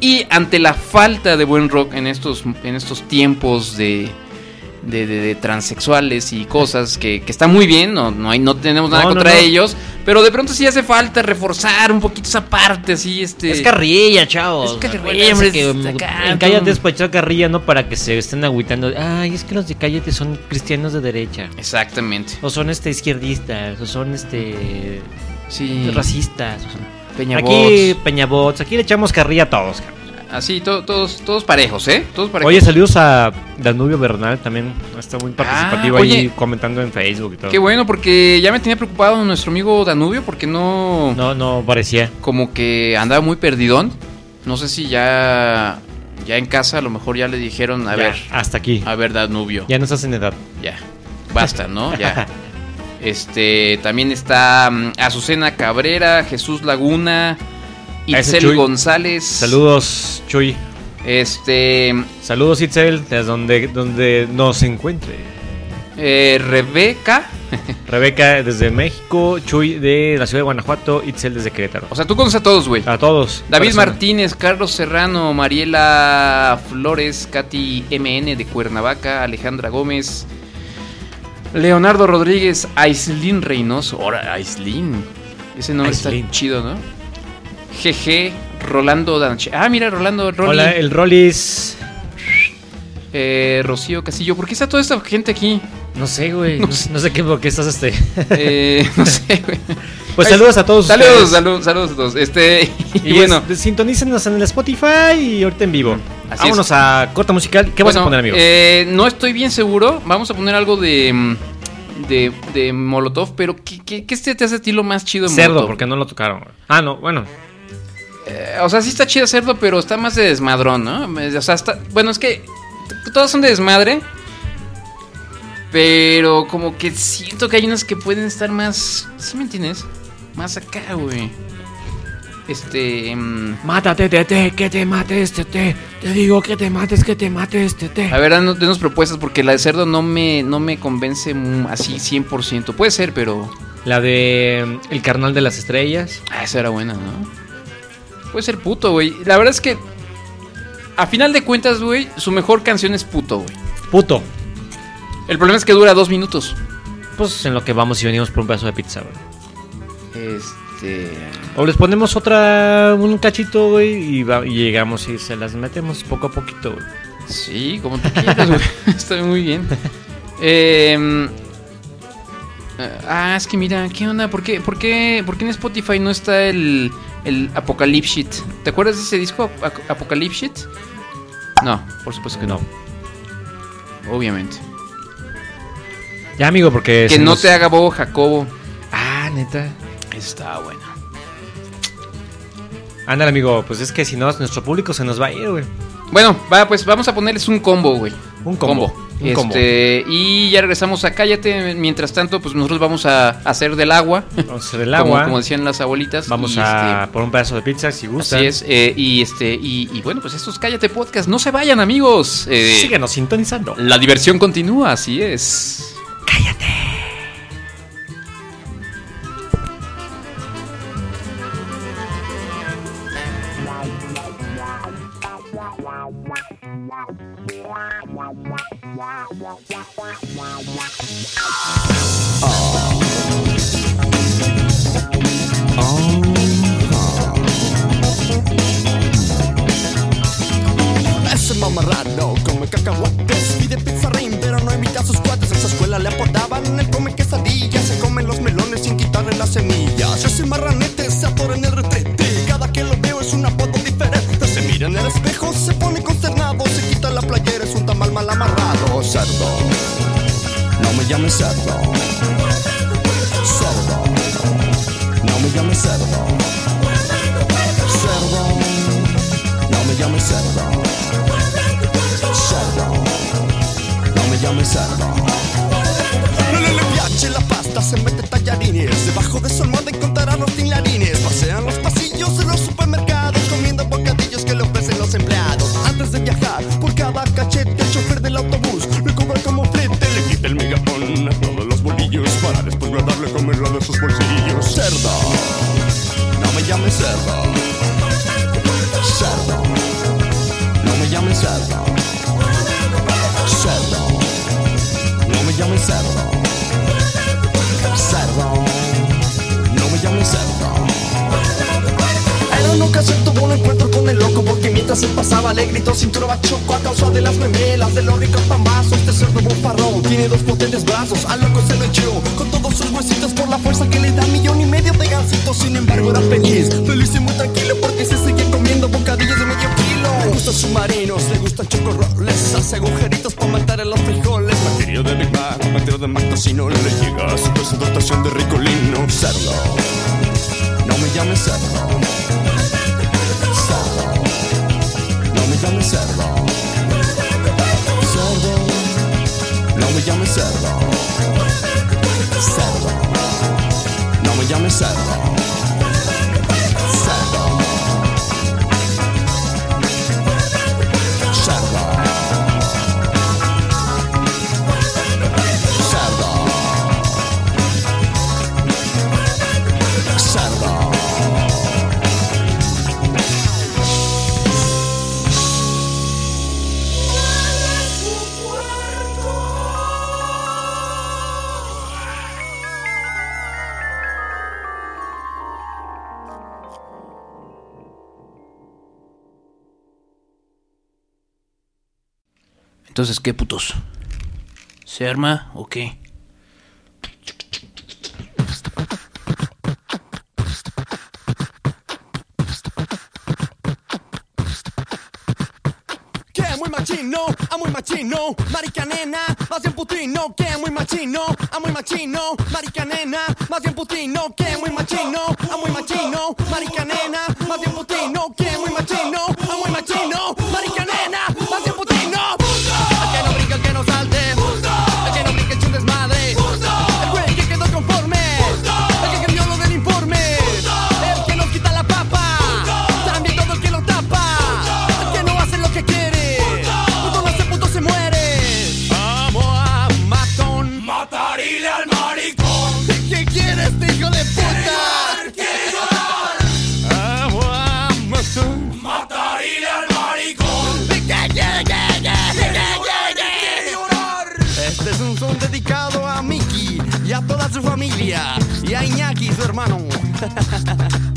Y ante la falta de buen rock en estos, en estos tiempos de, de, de- de transexuales y cosas que, que está muy bien, no, no, hay, no tenemos nada No, contra no. ellos, pero de pronto sí hace falta reforzar un poquito esa parte, así, este... Es carrilla, chavos. Es carrilla, hombre, que, en Cállate es para echar carrilla, no para que se estén agüitando. Ay, es que los de Cállate son cristianos de derecha. Exactamente. O son este izquierdistas, o son este Sí. racistas. Peñabots. Aquí Peñabots, aquí le echamos carrilla a todos. cabrón. Así, to- todos, todos parejos, ¿eh? Todos parejos. Oye, saludos a Danubio Bernal también. Está muy participativo Ah, ahí comentando en Facebook y todo. Qué bueno, porque ya me tenía preocupado nuestro amigo Danubio, porque no, No, no parecía. como que andaba muy perdidón. No sé si ya, ya en casa a lo mejor ya le dijeron, a Ya, ver, hasta aquí. a ver Danubio, Ya no estás en edad. ya, basta, ¿no? Ya. Este, también está mm, Azucena Cabrera, Jesús Laguna, Itzel Chuy. González. Saludos, Chuy. Este. Saludos, Itzel, desde donde, donde nos encuentre. eh, Rebeca. Rebeca desde México, Chuy de la ciudad de Guanajuato, Itzel desde Querétaro. O sea, tú conoces a todos, güey. A todos. David. Martínez, Carlos Serrano, Mariela Flores, Katy MN de Cuernavaca, Alejandra Gómez, Leonardo Rodríguez, Aislin Reynoso. Ahora, Aislin. Ese nombre Aislin. está chido, ¿no? GG, Rolando Danche. Ah, mira, Rolando Rolly, Hola, el Rollis. eh, Rocío Casillo. ¿Por qué está toda esta gente aquí? No sé, güey. No No, sé. no sé qué, por qué estás este. Eh, no sé, güey. Pues Ay, saludos a todos. Saludos, ustedes. saludos, saludos a todos. Este, y, Y bueno. bueno, sintonícenos en el Spotify y ahorita en vivo. Así Vámonos a corta musical. ¿Qué vas a poner, amigo? eh, no estoy bien seguro. Vamos a poner algo de. mm, De, de Molotov, pero ¿qué, qué, qué te hace a ti lo más chido de Cerdo, Molotov? porque no lo tocaron. Ah, no, bueno. Eh, o sea, sí está chido cerdo, pero está más de desmadrón, ¿no? O sea, está. Bueno, es que. Todas son de desmadre. Pero como que siento que hay unas que pueden estar más. ¿Sí me entiendes? Más acá, güey. Este. mm, Mátate, tete, que te mates, tete. Te digo que te mates, que te mates, tete. A ver, danos, denos propuestas porque la de cerdo no me, no me convence así 100%. Puede ser, pero. La de mm, El carnal de las estrellas. Ah, esa era buena, ¿no? Puede ser puto, güey. La verdad es que. A final de cuentas, güey, su mejor canción es puto, güey. Puto. El problema es que dura dos minutos. Pues en lo que vamos y venimos por un pedazo de pizza, güey. Este. O les ponemos otra, un cachito, güey, y, va- y llegamos y se las metemos poco a poquito, güey. Sí, como tú quieras, güey. Está muy bien. Eh, ah, es que mira, ¿qué onda? ¿Por qué, por qué, por qué en Spotify no está el, el Apocalypse Shit? ¿Te acuerdas de ese disco, Ap- Apocalypse Shit? No, por supuesto que no. Obviamente. Ya, amigo, porque... Que no nos- te haga bobo Jacobo. Ah, neta. Está bueno. Ándale, amigo, pues es que si no, nuestro público se nos va a ir, güey. Bueno, va, pues vamos a ponerles un combo, güey. Un combo. Un combo. Este, y ya regresamos a Cállate. Mientras tanto, pues nosotros vamos a hacer del agua. Vamos a hacer el Como, agua. como decían las abuelitas. Vamos y, a este, por un pedazo de pizza si gusta. Así es. eh, y este y, y bueno, pues estos Cállate Podcast. No se vayan, amigos. Eh, Síguenos sintonizando. La diversión continúa, así es. Ese mamarrado come cacahuates Pide pizza ring pero no invita a sus cuates En su escuela le apodaban el come quesadillas Se comen los melones sin quitarle las semillas Ese marranete se atora en el retrete no me llames cerdo Cerdo, no me llames cerdo Cerdo, no me llames cerdo cerdo. No me llames cerdo. No le, le piace la pasta, se mete tallarines. Debajo de su almohada encontrará los Cerdo. No me llames cerdo. Gritó cintura bachoco a causa de las memelas de los ricos pambazos. Este cerdo bofarrón tiene dos potentes brazos, al loco se lo echó con todos sus huesitos por la fuerza que le da millón y medio de gansitos. Sin embargo era feliz, feliz y muy tranquilo porque se sigue comiendo bocadillos de medio kilo. Le gustan submarinos, le gustan chocorroles, hace agujeritos para matar a los frijoles. Material de Big Mac, de Mac si no le llega a su presentación de ricolino. Cerdo, no me llames. Cerdo, me llames cerdo. Cerdo, no me cerdo. Cerdo. Entonces, ¿qué putos? ¿Se arma o qué? Que muy machino, a muy machino, marica nena, más bien putino, que muy machino, a muy machino, marica nena, más bien putino, que muy machino, a muy machino, marica nena, más bien putino, que muy machino, a muy machino, y a Iñaki, su hermano.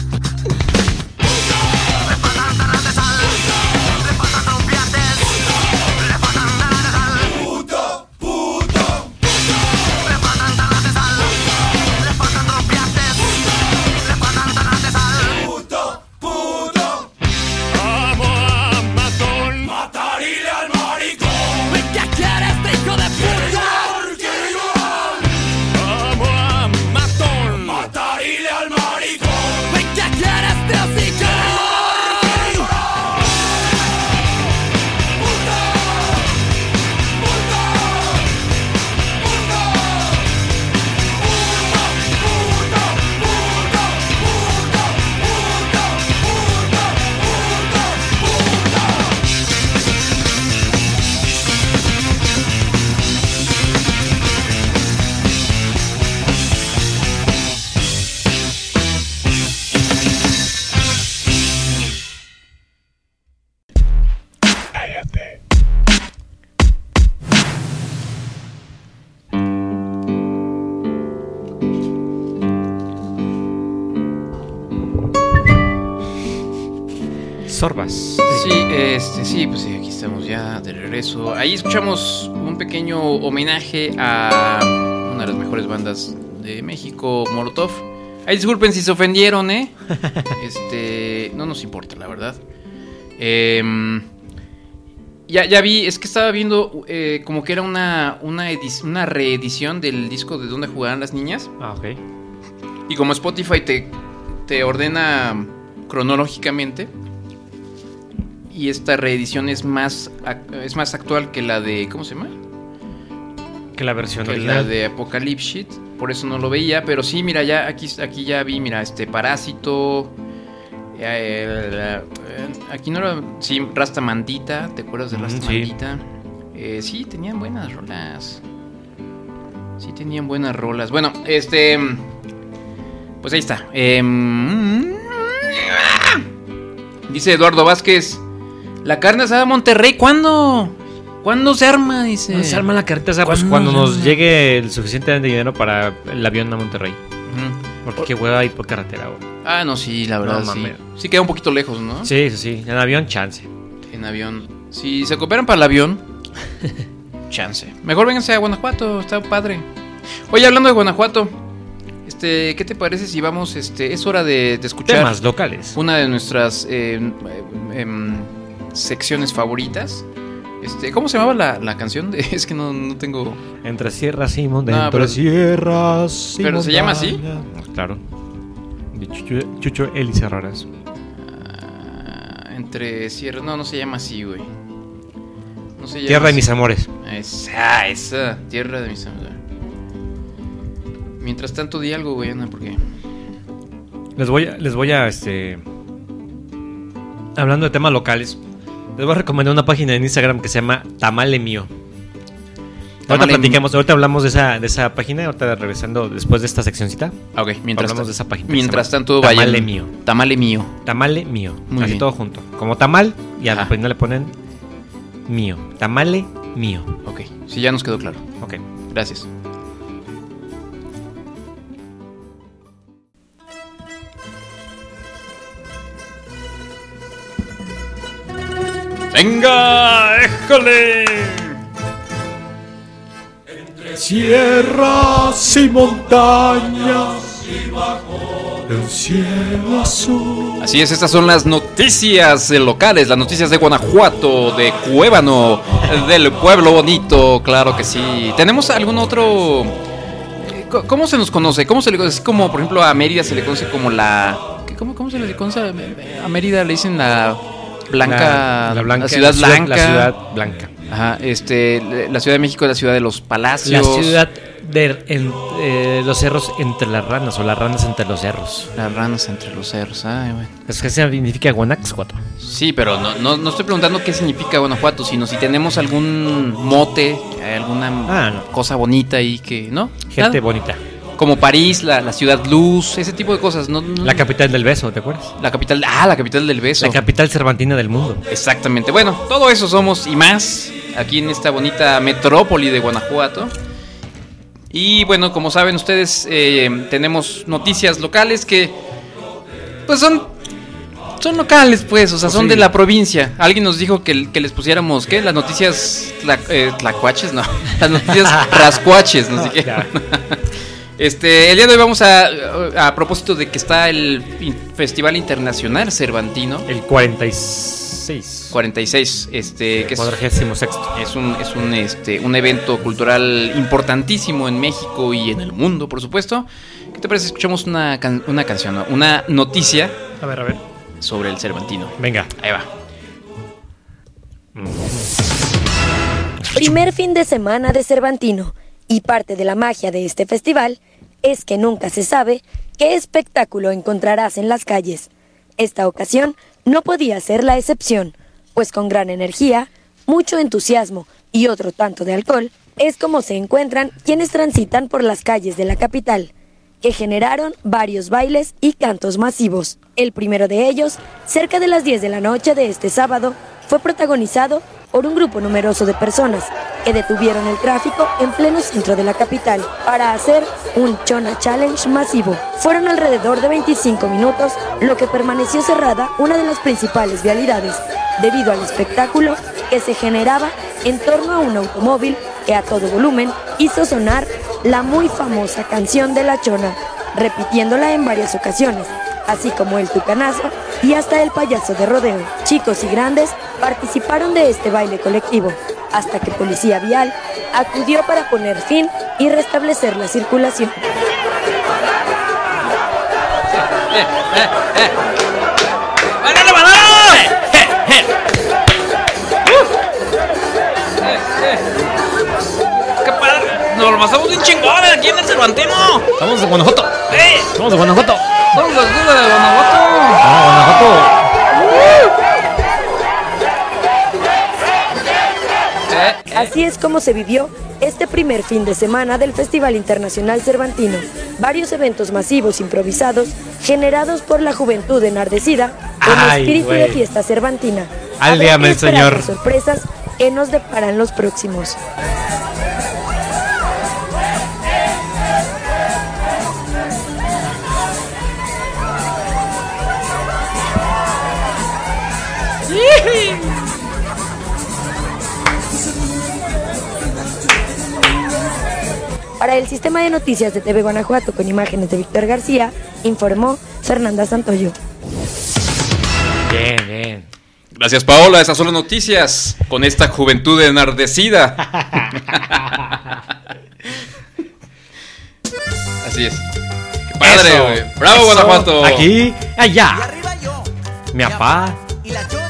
Sorbas. Sí, este, sí, pues sí, aquí estamos ya de regreso. Ahí escuchamos un pequeño homenaje a una de las mejores bandas de México, Molotov. Ahí disculpen si se ofendieron, ¿eh? Este, no nos importa, la verdad. Em, ya, ya vi, es que estaba viendo eh, como que era una, una reedición del disco de Donde jugarán las niñas. Ah, ok. Y como Spotify te, te ordena cronológicamente, y esta reedición es más, es más actual que la de. ¿Cómo se llama? Que la versión Que original. la de Apocalypse. Por eso no lo veía. Pero sí, mira, ya aquí, aquí ya vi, mira, este Parásito. eh, eh, aquí no era. Sí, Rasta Mandita. ¿Te acuerdas de Mm, Rasta sí. Mandita? Eh, sí, tenían buenas rolas. Sí, tenían buenas rolas. Bueno, este. Pues ahí está. Em, dice Eduardo Vázquez. La carne asada Monterrey, ¿cuándo? ¿Cuándo se arma? Dice. ¿Cuándo se arma la carreta asada? Pues ¿Cuándo cuando nos llegue el suficiente dinero para el avión a Monterrey. Porque qué hueva ir por carretera, güey. Ah, no, sí, la verdad, No sí. Sí queda un poquito lejos, ¿no? Sí, sí, sí. En avión, chance. En avión. Si se cooperan para el avión, chance. Mejor vénganse a Guanajuato, está padre. Oye, hablando de Guanajuato, este, ¿qué te parece si vamos, este, es hora de, de escuchar Temas locales. una de nuestras eh, em, secciones favoritas? Este, ¿cómo se llamaba la, la canción? Es que no, no tengo. Entre sierras y montañas. No, entre sierras y ¿Pero se llama así? montañas. Claro. De Chucho, Chucho Elis Herreras. ah, entre Sierra. No, no se llama así, güey. No se llama Tierra de mis amores. Esa, esa, tierra de mis amigos. Mientras tanto, di algo, güey, Ana, porque. Les voy a, les voy a, este... Hablando de temas locales, les voy a recomendar una página en Instagram que se llama Tamale Mío. Ahorita Tamale platicamos, ahorita hablamos de esa, de esa página, ahorita regresando después de esta seccioncita. Ok, mientras, Hablamos de esa página mientras tanto, Tamale vayan. Mío. Tamale mío. Tamale Mío. Muy así bien. todo junto. Como tamal y al Ajá. final le ponen mío. Tamale Mío. Ok, sí, ya nos quedó claro. Ok. Gracias. ¡Venga! ¡Éjole! sierras y montañas, el cielo azul. Así es, estas son las noticias locales, las noticias de Guanajuato, de Cuébano, del pueblo bonito, claro que sí. ¿Tenemos algún otro... ¿Cómo se nos conoce? ¿Cómo se le conoce? Es como, por ejemplo, a Mérida se le conoce como la... ¿qué- ¿Cómo, cómo se le conoce? A Mérida le dicen la blanca... la, la blanca, La ciudad blanca. La ciudad blanca. Ajá, este, la Ciudad de México es la ciudad de los palacios. La ciudad de en- eh, los cerros entre las ranas o las ranas entre los cerros. Las ranas entre los cerros. Ay, bueno. Es que significa Guanajuato. Sí, pero no, no, no estoy preguntando qué significa Guanajuato, sino si tenemos algún mote, alguna Ah, no. cosa bonita ahí que, ¿no? Gente Nada. bonita. Como París, la, la ciudad luz, ese tipo de cosas. No, no- La capital del beso, ¿te acuerdas? la capital, ah, la capital del beso. La capital cervantina del mundo. Exactamente. Bueno, todo eso somos y más aquí en esta bonita metrópoli de Guanajuato. Y bueno, como saben ustedes, eh, tenemos noticias locales que pues son son locales, pues, o sea, son Sí. de la provincia. Alguien nos dijo que, que les pusiéramos, ¿qué? Las noticias tla- eh, tlacuaches, no, las noticias rascuaches, no sé qué. Este, el día de hoy vamos a, a propósito de que está el Festival Internacional Cervantino. El 46. 46, este, que es, 46. es un, es un, este, un evento cultural importantísimo en México y en el mundo, por supuesto. ¿Qué te parece? Escuchamos una, can- una canción, no? una noticia A ver, a ver. sobre el Cervantino. Venga. Ahí va. Primer fin de semana de Cervantino. Y parte de la magia de este festival es que nunca se sabe qué espectáculo encontrarás en las calles. Esta ocasión no podía ser la excepción, pues con gran energía, mucho entusiasmo y otro tanto de alcohol, es como se encuentran quienes transitan por las calles de la capital, que generaron varios bailes y cantos masivos. El primero de ellos, cerca de las 10 de la noche de este sábado, fue protagonizado por un grupo numeroso de personas que detuvieron el tráfico en pleno centro de la capital para hacer un Chona Challenge masivo. Fueron alrededor de 25 minutos, lo que permaneció cerrada una de las principales vialidades, debido al espectáculo que se generaba en torno a un automóvil que a todo volumen hizo sonar la muy famosa canción de la Chona, repitiéndola en varias ocasiones, así como el tucanazo y hasta el payaso de rodeo. Chicos y grandes participaron de este baile colectivo, hasta que Policía Vial acudió para poner fin y restablecer la circulación. Nos lo pasamos bien chingón aquí en el Cervantino. Estamos de Guanajuato. ¡Eh! Estamos de Guanajuato. Somos los Duda de Guanajuato. Ah, Guanajuato. Eh, Así es como se vivió este primer fin de semana del Festival Internacional Cervantino. Varios eventos masivos improvisados generados por la juventud enardecida con Ay, espíritu de fiesta cervantina. Que el Señor. las sorpresas que nos deparan los próximos. Para el sistema de noticias de TV Guanajuato con imágenes de Víctor García, informó Fernanda Santoyo. Bien, bien. Gracias, Paola. Esas son las noticias con esta juventud enardecida. Así es. ¡Qué padre, Eso. güey! ¡Bravo, Eso. Guanajuato! Aquí, allá. arriba yo. Mi papá. Y la chona.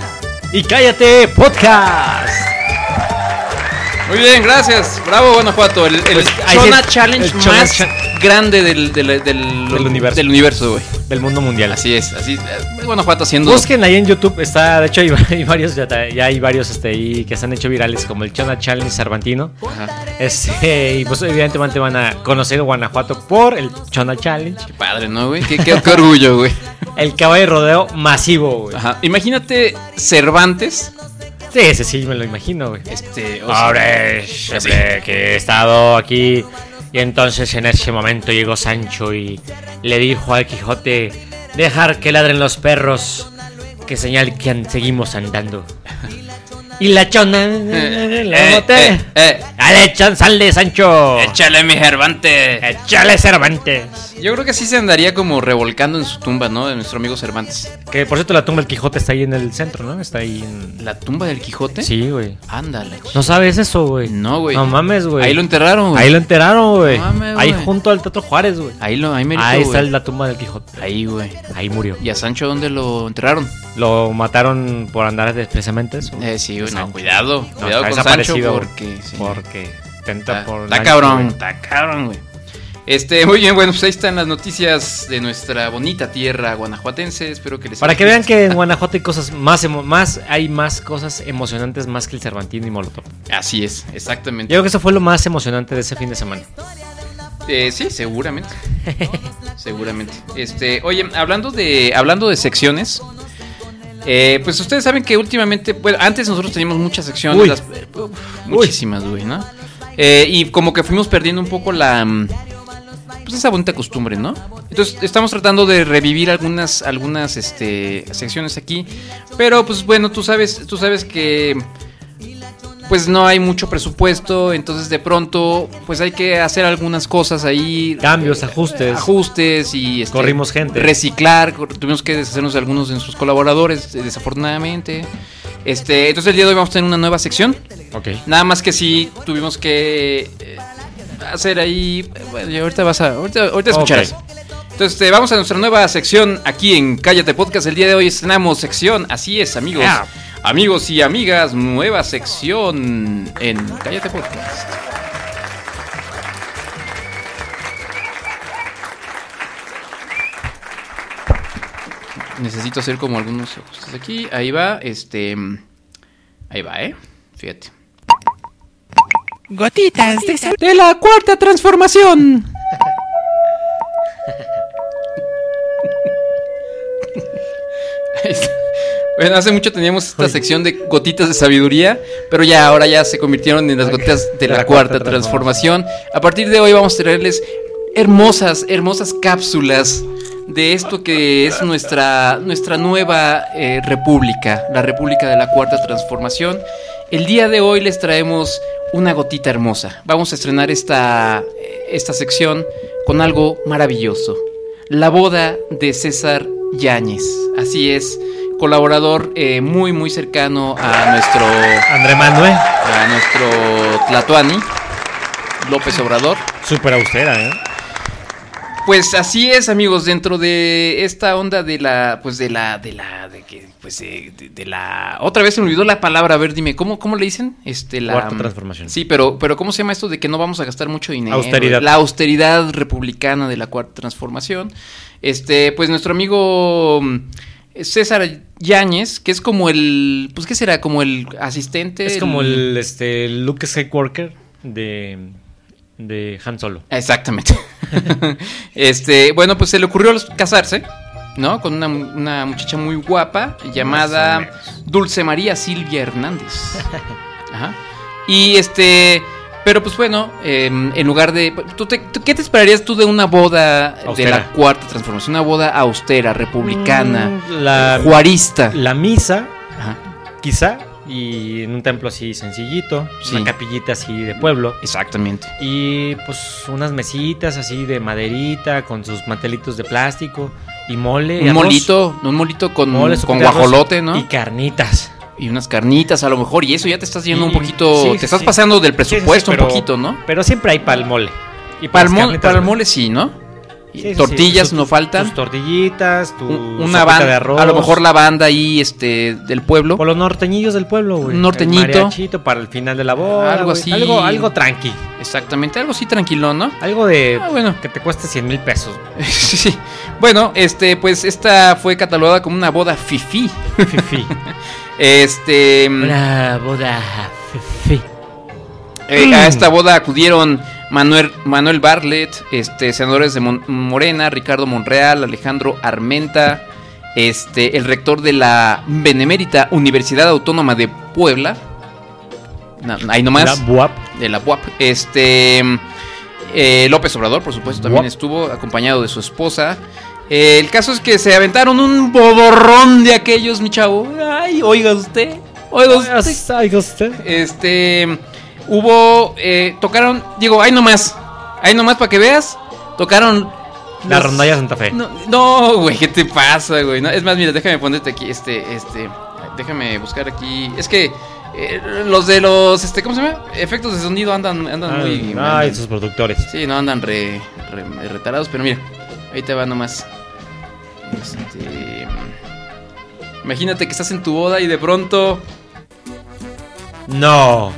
Y cállate, podcast. Muy bien, gracias. Bravo, Guanajuato. El, el Pues, Chona Challenge el Chona más Cha- grande del, del, del- Del universo. Del universo, güey. Del mundo mundial. Así es, así. eh, Guanajuato haciendo. Busquen ahí en YouTube, está, de hecho hay, hay varios, ya, ya hay varios este, ahí que se han hecho virales como el Chona Challenge Cervantino. Ajá. Este, y pues evidentemente van a conocer Guanajuato por el Chona Challenge. Qué padre, ¿no, güey? Qué, qué- qué orgullo, güey. El caballo de rodeo masivo, güey. Ajá. Imagínate Cervantes. Sí, ese sí me lo imagino, güey. Este. o sea, Hombre, hombre, que he estado aquí y entonces en ese momento llegó Sancho y le dijo al Quijote, dejar que ladren los perros, que señal que seguimos andando. Y la chona. Eh, la eh, boté. eh, eh. Dale, chan, sale, Sancho. Échale mi Cervantes. Échale Cervantes. Yo creo que sí se andaría como revolcando en su tumba, ¿no? De nuestro amigo Cervantes. Que por cierto, la tumba del Quijote está ahí en el centro, ¿no? Está ahí en. ¿La tumba del Quijote? Sí, güey. Ándale. ¿No sabes eso, güey? No, güey. No mames, güey. Ahí lo enterraron, güey. Ahí lo enteraron, güey. No mames, ahí güey. junto al Teatro Juárez, güey. Ahí lo, ahí merito, Ahí está güey. la tumba del Quijote. Ahí, güey. Ahí murió. ¿Y a Sancho dónde lo enterraron? Lo mataron por andar de precisamente eso. Eh, sí, güey. No, cuidado. No, cuidado con Sancho porque... sí. Porque tenta Está, por. está cabrón, está cabrón, güey. Este, muy bien, bueno, pues ahí están las noticias de nuestra bonita tierra guanajuatense. Espero que les Para que vean que en Guanajuato hay cosas más, más hay más cosas emocionantes más que el Cervantino y Molotov. Así es, exactamente. Yo creo que eso fue lo más emocionante de ese fin de semana. Eh, sí, seguramente. seguramente. Este, oye, hablando de, hablando de secciones, eh, pues ustedes saben que últimamente, bueno, antes nosotros teníamos muchas secciones, Uy. las- eh, muchísimas, güey, ¿no? Eh, y como que fuimos perdiendo un poco la, mm, pues esa bonita costumbre, ¿no? Entonces estamos tratando de revivir algunas, algunas, este, secciones aquí, pero pues bueno, tú sabes, tú sabes que pues no hay mucho presupuesto, entonces de pronto pues hay que hacer algunas cosas ahí. Cambios, eh, ajustes. Ajustes y... este, Corrimos gente. Reciclar, tuvimos que deshacernos de algunos de nuestros colaboradores, eh, desafortunadamente. Este, entonces el día de hoy vamos a tener una nueva sección. Ok. Nada más que sí tuvimos que eh, hacer ahí... Bueno, y ahorita vas a... Ahorita, ahorita escucharás. Entonces eh, vamos a nuestra nueva sección aquí en Cállate Podcast. El día de hoy estrenamos sección, así es amigos. Yeah. Amigos y amigas, nueva sección en Cállate Podcast. Necesito hacer como algunos ajustes aquí. Ahí va, este... Ahí va, ¿eh? Fíjate. Gotitas de sal. De la cuarta transformación. Está. Bueno, hace mucho teníamos esta sección de gotitas de sabiduría, pero ya ahora ya se convirtieron en las gotitas de la, cuarta transformación. A partir de hoy vamos a traerles hermosas, hermosas cápsulas de esto que es nuestra, nuestra nueva eh, república, la república de la cuarta transformación. El día de hoy les traemos una gotita hermosa. Vamos a estrenar esta, esta sección con algo maravilloso. La boda de César Yáñez. Así es, colaborador eh, muy muy cercano a nuestro André Manuel. a nuestro Tlatuani López Obrador. Súper austera, ¿eh? Pues así es, amigos, dentro de esta onda de la, pues de la, de la, de que, pues de, de- de la, otra vez se me olvidó la palabra, a ver, dime, ¿cómo, cómo le dicen? Este, la Cuarta transformación. Sí, pero, pero ¿cómo se llama esto de que no vamos a gastar mucho dinero? Austeridad. La austeridad republicana de la cuarta transformación. Este, pues nuestro amigo mm, César Yáñez, que es como el, pues qué será, como el asistente. Es como el este Luke Skywalker de, de Han Solo. Exactamente. este, bueno, pues se le ocurrió casarse, ¿no? Con una, una muchacha muy guapa llamada Dulce María Silvia Hernández. Ajá. Y este, pero pues bueno, eh, en lugar de, ¿tú te- tú- ¿qué te esperarías tú de una boda de la cuarta transformación? Una boda austera, republicana, Mm, la, juarista. la misa, Ajá. quizá, y en un templo así sencillito, Sí. una capillita así de pueblo. Exactamente. Y pues unas mesitas así de maderita con sus mantelitos de plástico y mole. y Un arroz. molito, un molito con, con guajolote, ¿no? Y carnitas. Y unas carnitas a lo mejor, y eso ya te estás yendo Y- un poquito, sí, te sí, estás pasando del presupuesto pero- un poquito, ¿no? Pero siempre hay para el mole. Y Para para el mole sí, ¿no? Sí, Tortillas sí. no faltan. Tus tortillitas, tu Un- una banda, de arroz. a lo mejor la banda ahí este del pueblo. Por los norteñillos del pueblo, güey. Un norteñito. El mariachito para el final de la boda. Algo así. Algo, algo tranqui. Exactamente, algo así tranquilo, ¿no? Algo de. Ah, bueno. Que te cueste 100 mil pesos. sí. Bueno, este, pues esta fue catalogada como una boda fifi. Fifi. Este, Una boda. fifi. eh, a esta boda acudieron Manuel, Manuel Bartlett, este, senadores de Mon- Morena, Ricardo Monreal, Alejandro Armenta, este, el rector de la Benemérita Universidad Autónoma de Puebla. No, ahí nomás. La buap. de la UAP. Este eh, López Obrador, por supuesto, también estuvo acompañado de su esposa. Eh, el caso es que se aventaron un bodorrón de aquellos, mi chavo. Ay, oiga usted. Oiga, Oiga usted. Este. Hubo. eh, tocaron. Digo, ahí nomás. Ahí nomás para que veas. Tocaron. La los- rondalla Santa Fe. No, no, güey, ¿qué te pasa, güey? No, es más, mira, déjame ponerte aquí. Este, este. Déjame buscar aquí. Es que. eh, los de los. Este, ¿Cómo se llama? Efectos de sonido andan, andan muy. Ay, andan- ay, sus productores. Sí, no andan re, re- retarados, pero mira, ahí te va nomás. Este, imagínate que estás en tu boda y de pronto. No.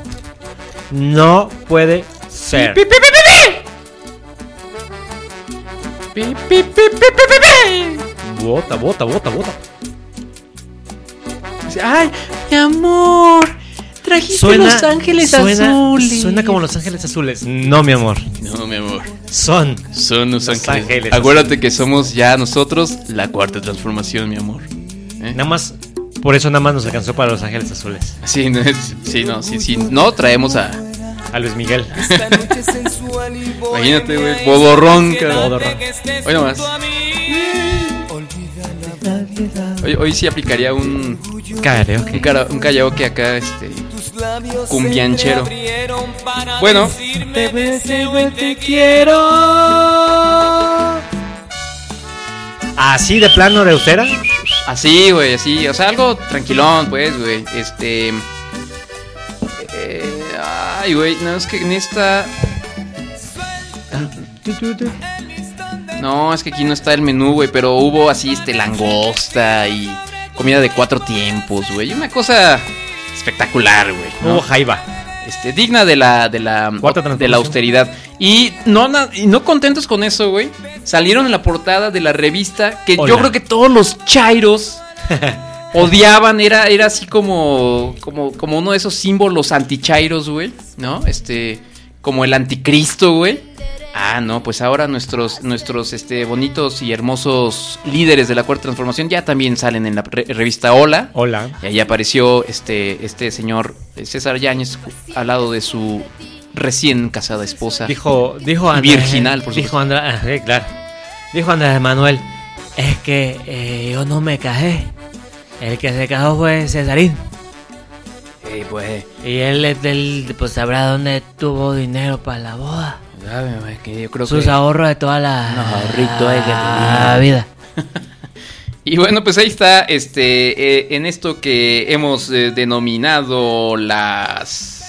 No puede ser. ¡Pi, pi, pi, pi, pi! ¡Pi, pi, pi, pi, pi, pi, Bota, bota, bota, bota. ¡Ay, mi amor! Trajiste Los Ángeles suena, Azules. Suena como Los Ángeles Azules. No, mi amor. No, mi amor. Son. Son Los, Los Ángeles. Ángeles Acuérdate que somos ya nosotros la cuarta transformación, mi amor. ¿Eh? Nada más. Por eso nada más nos alcanzó para Los Ángeles Azules. Sí, no, sí, no, sí, sí. No, traemos a. A Luis Miguel. Imagínate, güey. Bodorrón. Bodorrón. Hoy nomás. Hoy, hoy sí aplicaría un, un, Karaoke. cara- un karaoke acá, este. Cumbianchero. Bueno, te quiero. Así de plano de austera. Así, güey, así. O sea, algo tranquilón, pues, güey. Este. eh, ay, güey, no, es que en esta. No, es que aquí no está el menú, güey, pero hubo así, este, langosta y comida de cuatro tiempos, güey. Una cosa espectacular, güey. ¿no? Hubo Jaiba. Este, digna de la, de la, Cuarta de la austeridad. Y no, na- y no contentos con eso, güey. Salieron en la portada de la revista que yo creo que todos los chairos odiaban. Era, era así como, como, como uno de esos símbolos antichairos, güey. ¿No? Este, como el anticristo, güey. Ah, no, pues ahora nuestros, nuestros este, bonitos y hermosos líderes de la cuarta transformación ya también salen en la re- revista Hola. Hola. Y ahí apareció este, este señor eh, César Yáñez al lado de su recién casada esposa. Dijo, dijo Y virginal, por Dijo supuesto. Andrés, ah, sí, claro. Dijo Andrés Manuel, es que eh, yo no me casé. El que se casó fue Cesarín. Eh, pues, Y él, es del, pues sabrá dónde tuvo dinero para la boda. Güey, que yo creo Sus que... ahorros de toda la ahorritos que la vida. Y bueno, pues ahí está, este, eh, en esto que hemos eh, denominado las...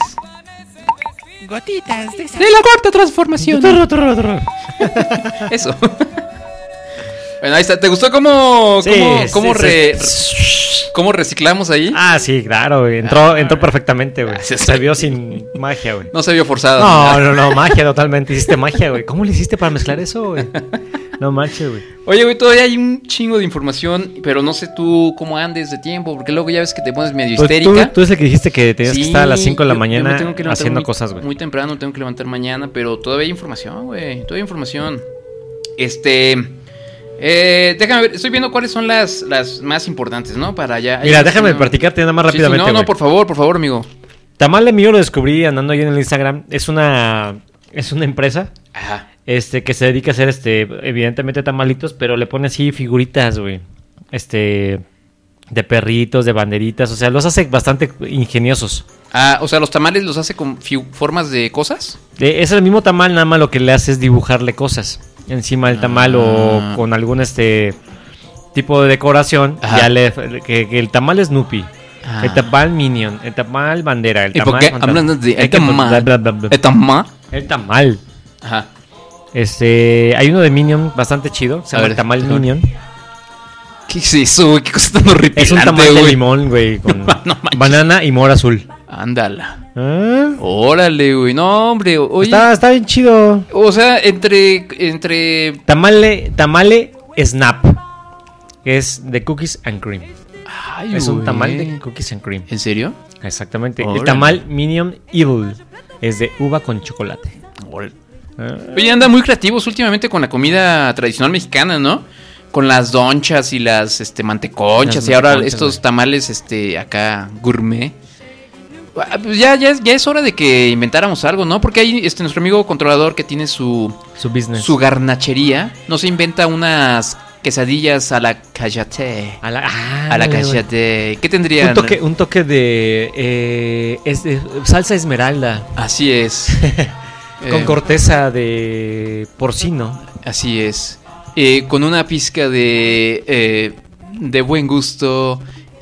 Gotitas de De la cuarta transformación. Eso. bueno, ahí está. ¿Te gustó cómo, Sí, cómo, sí, cómo sí. re- cómo reciclamos ahí? Ah, sí, claro, güey. Entró, entró perfectamente, güey. Gracias. Se vio sin magia, güey. No se vio forzado. No, no, no, magia totalmente. Hiciste magia, güey. ¿Cómo le hiciste para mezclar eso, güey? No manches, güey. Oye, güey, todavía hay un chingo de información, pero no sé tú cómo andes de tiempo, porque luego ya ves que te pones medio Pues tú, histérica. tú es el que dijiste que tenías que Sí, estar a las 5 de la yo- yo me mañana tengo que haciendo muy- cosas, güey. Muy temprano, tengo que levantar mañana, pero todavía hay información, güey. Todavía hay información. Este. Eh, déjame ver, estoy viendo cuáles son las, las más importantes, ¿no? Para allá. Mira, déjame platicarte nada más Sí, sí, rápidamente. no, no, por favor, por favor, amigo. Tamale mío lo descubrí andando ahí en el Instagram. Es una es una empresa Ajá. este que se dedica a hacer este evidentemente tamalitos, pero le pone así figuritas, güey. Este de perritos, de banderitas, o sea, los hace bastante ingeniosos. Ah, o sea, los tamales los hace con formas de cosas. Eh, Es el mismo tamal, nada más lo que le hace es dibujarle cosas encima del tamal Ah. o con algún este tipo de decoración. Ajá. Ya le que, que el tamal es Snoopy. Ah. El tamal Minion, el tamal bandera, el ¿Y tamal. por qué hablando de El tamal-. ¿El tamal? El tamal. Ajá. Este, hay uno de Minion bastante chido, se llama el tamal. Minion. ¿Qué es eso, güey? ¿Qué cosa tan horripilante, Es un tamal de limón, güey, con No banana y mora azul. Ándala. Ah, Órale, güey. No, hombre. Oye. Está, está bien chido. O sea, entre. Entre. Tamale, tamale snap. Es de cookies and cream. Ay, Es un tamal de cookies and cream. ¿En serio? Exactamente. Órale. El tamal Minion Evil es de uva con chocolate. Ah, Oye, andan muy creativos últimamente con la comida tradicional mexicana, ¿no? Con las donchas y las este, manteconchas Las y ahora estos tamales este, acá gourmet. Ah, pues ya, ya, es- ya es hora de que inventáramos algo, ¿no? Porque hay este, nuestro amigo controlador que tiene su, Su business. su garnachería, no se inventa unas quesadillas a la callate. A la, ah, A la callate. ¿Qué tendrían? Un toque, un toque de, eh, es de salsa esmeralda Así es. con Eh, corteza de porcino. Así es. Eh, con una pizca de, eh, de buen gusto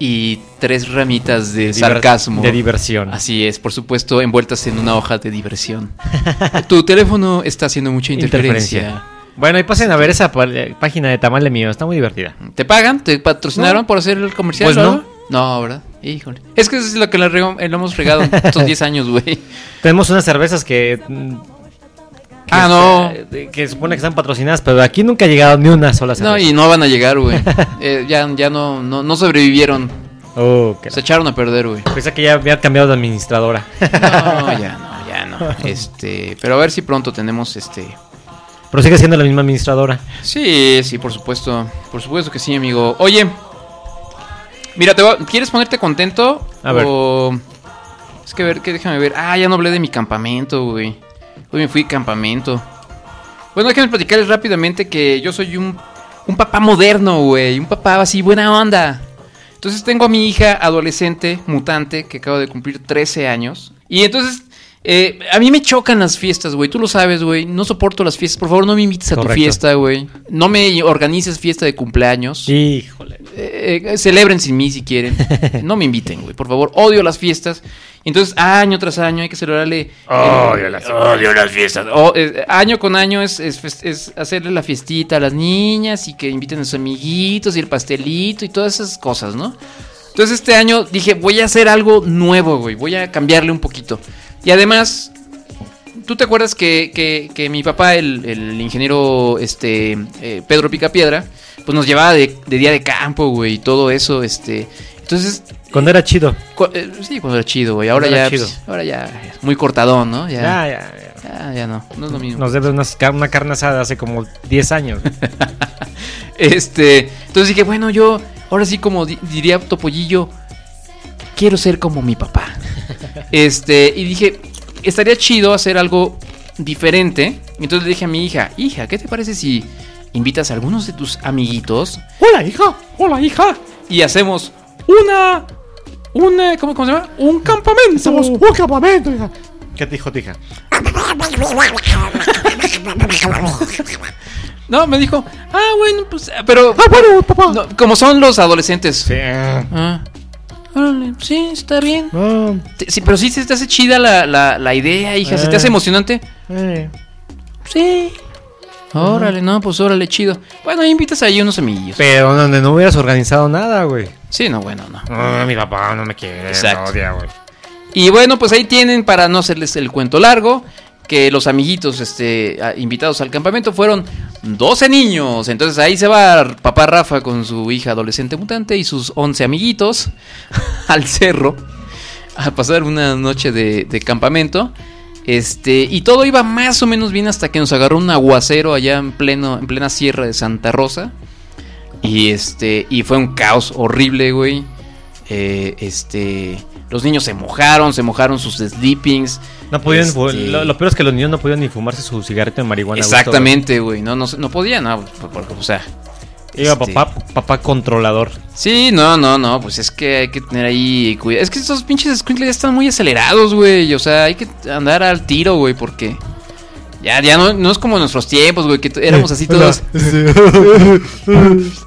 y tres ramitas de sarcasmo. De diversión. Así es, por supuesto, envueltas en una hoja de diversión. tu teléfono está haciendo mucha interferencia. Bueno, y pasen a ver esa eh, página de Tamal de Mío, está muy divertida. ¿Te pagan? ¿Te patrocinaron No. por hacer el comercial? Pues no. No, ¿verdad? Híjole. Es que eso es lo que le, eh, hemos regado estos 10 años, güey. Tenemos unas cervezas que... Ah, no. Que supone que están patrocinadas, pero aquí nunca ha llegado ni una sola cerveza. No, y no van a llegar, güey. Eh, ya ya no, no, no sobrevivieron. Oh, Se echaron a perder, güey. Pensé que ya había cambiado de administradora. No, ya no, ya no. Este, pero a ver si pronto tenemos este. Pero sigue siendo la misma administradora. Sí, sí, por supuesto. Por supuesto que sí, amigo. Oye, mira, te voy a- ¿quieres ponerte contento? A ver. O... Es que a ver, que déjame ver. Ah, ya no hablé de mi campamento, güey. Hoy me fui de campamento. Bueno, déjame platicarles rápidamente que yo soy un, un papá moderno, güey. Un papá así, buena onda. Entonces tengo a mi hija adolescente, mutante, que acaba de cumplir 13 años. Y entonces, eh, a mí me chocan las fiestas, güey. Tú lo sabes, güey. No soporto las fiestas. Por favor, no me invites a tu Correcto. fiesta, güey. No me organices fiesta de cumpleaños. Híjole. Eh, eh, celebren sin mí si quieren. No me inviten, güey. Por favor, odio las fiestas. Entonces, año tras año hay que celebrarle. Odio las, odio las fiestas. O, eh, año con año es, es es hacerle la fiestita a las niñas y que inviten a sus amiguitos y el pastelito y todas esas cosas, ¿no? Entonces este año dije, voy a hacer algo nuevo, güey, voy a cambiarle un poquito. Y además, ¿tú te acuerdas que, que- que mi papá, el, el ingeniero este, eh, Pedro Picapiedra, pues nos llevaba de, de día de campo, güey, y todo eso, este... Entonces, Cuando era chido. cu- eh, sí, cuando era chido, güey, ahora ya, chido. pues, ahora ya, muy cortadón, ¿no? Ya, Ya, ya, ya. ya, ya no, no es lo mismo. Nos debe unas ca- una carne asada hace como 10 años. Este, entonces dije, bueno, yo ahora sí como di- diría Topollillo, quiero ser como mi papá. Este, y dije, estaría chido hacer algo diferente. Entonces le dije a mi hija, hija, ¿qué te parece si invitas a algunos de tus amiguitos Hola, hija. Hola, hija. y hacemos una una ¿cómo, cómo se llama? Un campamento. un campamento, hija. ¿Qué te dijo tu hija? No, me dijo, "Ah, bueno, pues pero Ah, bueno, papá. no, como son los adolescentes." Sí. Ah. Órale, sí, está bien. Ah, Sí, pero sí se te hace chida la, la, la idea, hija. ¿Se te Eh. hace emocionante? eh. Sí. Órale, no, pues órale, chido. Bueno, ahí invitas ahí unos amiguillos. Pero donde no hubieras organizado nada, güey. Sí, no, bueno, no. Mi papá no me quiere. Exacto. Me odia, güey. Y bueno, pues ahí tienen, para no hacerles el cuento largo, que los amiguitos este, invitados al campamento fueron 12 niños. Entonces ahí se va papá Rafa con su hija adolescente mutante y sus 11 amiguitos al cerro a pasar una noche de, de campamento. Este, y todo iba más o menos bien hasta que nos agarró un aguacero allá en pleno, en plena sierra de Santa Rosa. Y este, y fue un caos horrible, güey. Eh, este, los niños se mojaron, se mojaron sus sleepings. No podían. Este- Lo, lo peor es que los niños no podían ni fumarse su cigarrito de marihuana. Exactamente, güey. No, no, se- no podían, no, por- por- o sea. Iba este, papá, papá controlador. Sí, no, no, no, pues es que hay que tener ahí cuidado. Es que esos pinches squinkles ya están muy acelerados, güey. O sea, hay que andar al tiro, güey, porque ya, ya no, no es como nuestros tiempos, güey, que éramos así todos.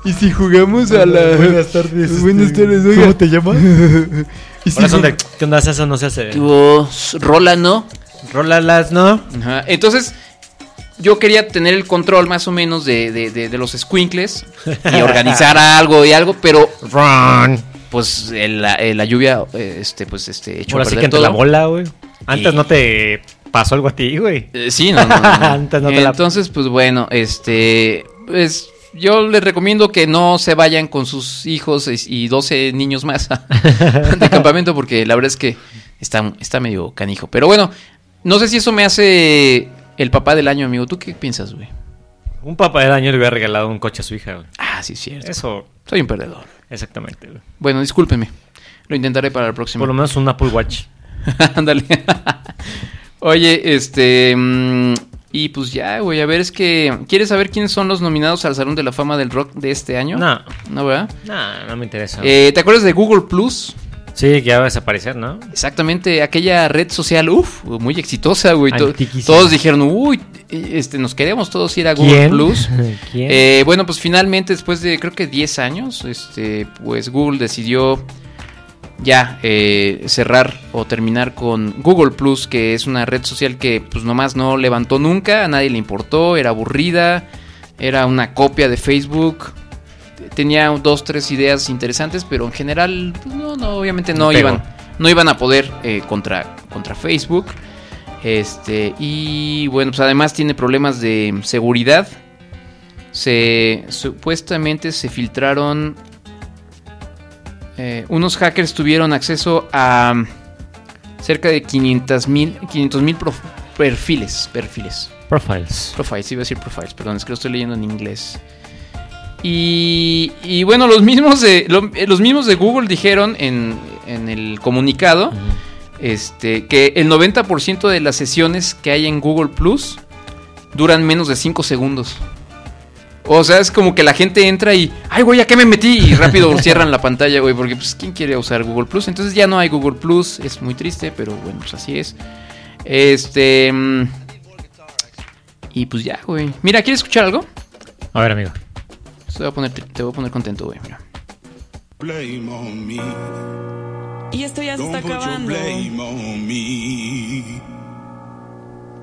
y si jugamos a la. Buenas tardes. Buenas este, tardes, oiga. ¿Cómo te llamas? Y si Ahora son de. ¿Qué onda? Eso no se hace. Tipo, rola, ¿no? Rólalas, ¿no? Ajá. Entonces, yo quería tener el control más o menos de, de, de- de los squinkles y organizar algo y algo, pero Run. pues el- la, eh, la lluvia, eh, este, pues este, echó a Ahora sí perder que entre todo. la bola, güey. Antes Y- no te pasó algo a ti, güey. Eh, sí, no, no, no, no. Antes no te la- Entonces, pues bueno, este, pues yo les recomiendo que no se vayan con sus hijos y y 12 niños más de campamento porque la verdad es que está, está medio canijo. Pero bueno, no sé si eso me hace el papá del año, amigo. ¿Tú qué piensas, güey? Un papá del año le hubiera regalado un coche a su hija, güey. Ah, sí, cierto. Eso, Soy un perdedor. exactamente, güey. Bueno, discúlpeme. Lo intentaré para el próximo. Por lo menos un Apple Watch. Ándale. Oye, este. mm, Y pues ya, güey, a ver, es que... ¿Quieres saber quiénes son los nominados al Salón de la Fama del Rock de este año? No, ¿No, verdad? no, no me interesa. Eh, ¿Te acuerdas de Google Plus? sí, que ya va a desaparecer, ¿no? Exactamente, aquella red social, uff, muy exitosa, güey. Todos dijeron, uy, este, nos queremos todos ir a Google ¿Quién? Plus. ¿Quién? Eh, bueno, pues finalmente, después de creo que 10 años, este, pues Google decidió ya eh, cerrar o terminar con Google Plus, que es una red social que pues nomás no levantó nunca, a nadie le importó, era aburrida, era una copia de Facebook. Tenía dos, tres ideas interesantes, pero en general, pues no, no, obviamente no iban, no iban a poder eh, contra, contra Facebook. Este, y bueno, pues además tiene problemas de seguridad. Se supuestamente se filtraron. Eh, unos hackers tuvieron acceso a cerca de 500 mil 500 mil perfiles. Perfiles. Profiles. Profiles, iba a decir profiles, perdón, es que lo estoy leyendo en inglés. Y, y bueno, los mismos de, lo- eh, los mismos de Google dijeron en, en el comunicado este, que el 90% de las sesiones que hay en Google Plus duran menos de 5 segundos. O sea, es como que la gente entra y, ay, güey, ¿a qué me metí? Y rápido cierran la pantalla, güey, porque, pues, ¿quién quiere usar Google Plus? Entonces ya no hay Google Plus, es muy triste, pero bueno, pues así es. Este. mm, Y pues ya, güey. Mira, ¿quieres escuchar algo? A ver, amigo. Te voy a poner, te voy a poner contento, güey, mira. Blame on me. Y esto ya se está acabando.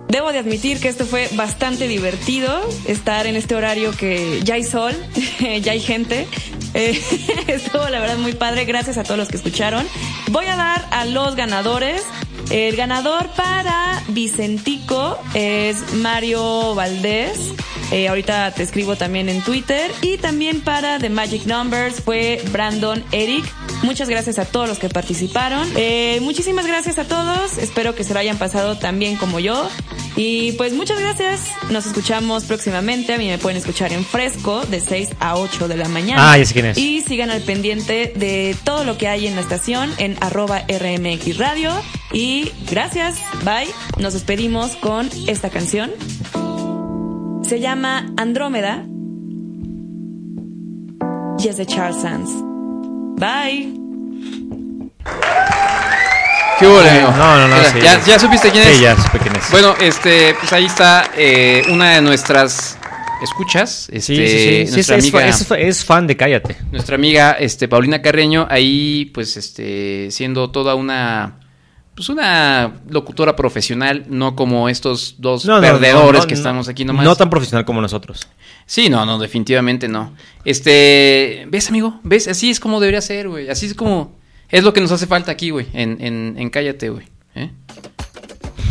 Debo de admitir que esto fue bastante divertido, estar en este horario que ya hay sol, ya hay gente. Eh, estuvo la verdad muy padre, gracias a todos los que escucharon. Voy a dar a los ganadores. El ganador para Vicentico es Mario Valdés. Eh, ahorita te escribo también en Twitter. Y también para The Magic Numbers fue Brandon Eric. Muchas gracias a todos los que participaron. Eh, muchísimas gracias a todos. Espero que se lo hayan pasado tan bien como yo. Y pues muchas gracias. Nos escuchamos próximamente. A mí me pueden escuchar en fresco de 6 a 8 de la mañana. Ah, ya sé quién es. Y sigan al pendiente de todo lo que hay en la estación en arroba RMX Radio. Y gracias. Bye. Nos despedimos con esta canción. Se llama Andrómeda. Y es de Charles Sands. Bye. ¿Qué hubo, amigo? No, no, no, Mira, sí. ¿ya, ya supiste quién es? Sí, ya supe quién es. Bueno, este, pues ahí está eh, una de nuestras escuchas. Este, sí, sí, sí. Sí, es, Nuestra es, amiga, es fan de Cállate. nuestra amiga este, Paulina Carreño, ahí, pues, este, siendo toda una. Pues una locutora profesional, no como estos dos No, perdedores no, no, que estamos aquí nomás. No tan profesional como nosotros. Sí, no, no, definitivamente no. Este, ¿ves, amigo? ¿Ves? Así es como debería ser, güey. Así es como, es lo que nos hace falta aquí, güey, en, en, en Cállate, güey. ¿eh?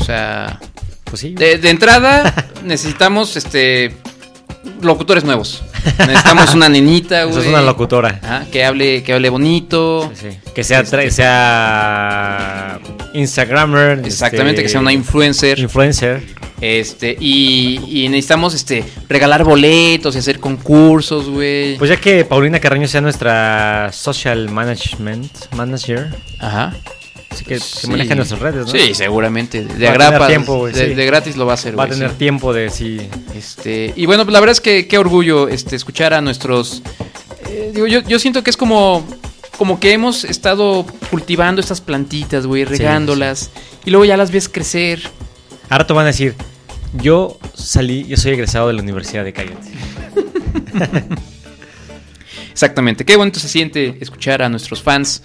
O sea, Pues sí. de, de entrada necesitamos, este, locutores nuevos. Necesitamos una nenita, güey. Es una locutora. Ajá, que hable, que hable bonito. Sí, sí. Que sea, tra- sea Instagrammer. Exactamente, este, que sea una influencer. influencer. Este, y, y necesitamos, este, regalar boletos y hacer concursos, güey. Pues ya que Paulina Carreño sea nuestra social management manager, Ajá. Así que Sí. se maneja en nuestras redes, ¿no? Sí, seguramente. De agrapa, tiempo, de, sí. de gratis lo va a hacer, Va a tener sí. tiempo de sí. Este, y bueno, pues la verdad es que qué orgullo este, escuchar a nuestros... eh, digo, yo, yo siento que es como, como que hemos estado cultivando estas plantitas, güey, regándolas. Y luego ya las ves crecer. Ahora te van a decir, yo salí, yo soy egresado de la Universidad de Cállate. Exactamente. Qué bonito se siente escuchar a nuestros fans.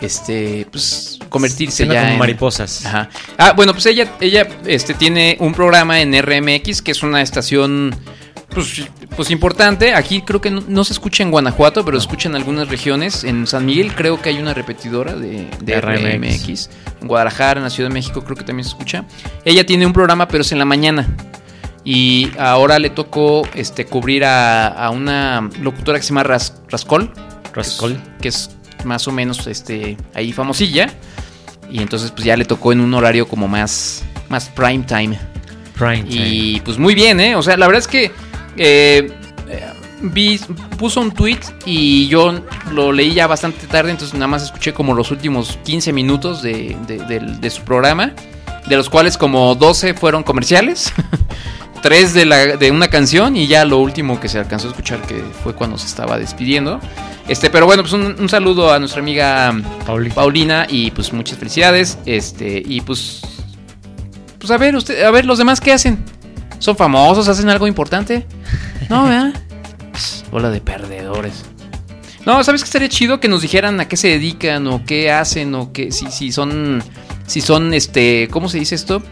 Este, pues, convertirse Suena ya como en- mariposas. Ajá. Ah, bueno, pues ella, ella este, tiene un programa en RMX, que es una estación pues, pues importante. Aquí creo que no, no se escucha en Guanajuato, pero se escucha en algunas regiones. En San Miguel creo que hay una repetidora de, de RMX. RMX. En Guadalajara, en la Ciudad de México creo que también se escucha. Ella tiene un programa, pero es en la mañana. Y ahora le tocó este, cubrir a, a una locutora que se llama Ras- Rascol. Rascol. Que es más o menos este, ahí famosilla. Y entonces pues ya le tocó en un horario como más, más prime time. Prime time. Y pues muy bien, ¿eh? O sea, la verdad es que eh, vi, puso un tweet y yo lo leí ya bastante tarde, entonces nada más escuché como los últimos 15 minutos de, de su programa, de los cuales como 12 fueron comerciales. tres de, la, de una canción y ya lo último que se alcanzó a escuchar que fue cuando se estaba despidiendo. Este, pero bueno, pues un, un saludo a nuestra amiga Pauli. Paulina y pues muchas felicidades. Este, y pues pues a ver, usted, a ver los demás qué hacen. ¿Son famosos? ¿Hacen algo importante? No, ¿verdad? Pues, Bola de perdedores. No, ¿sabes qué estaría chido que nos dijeran a qué se dedican o qué hacen o qué si si son si son este, ¿cómo se dice esto?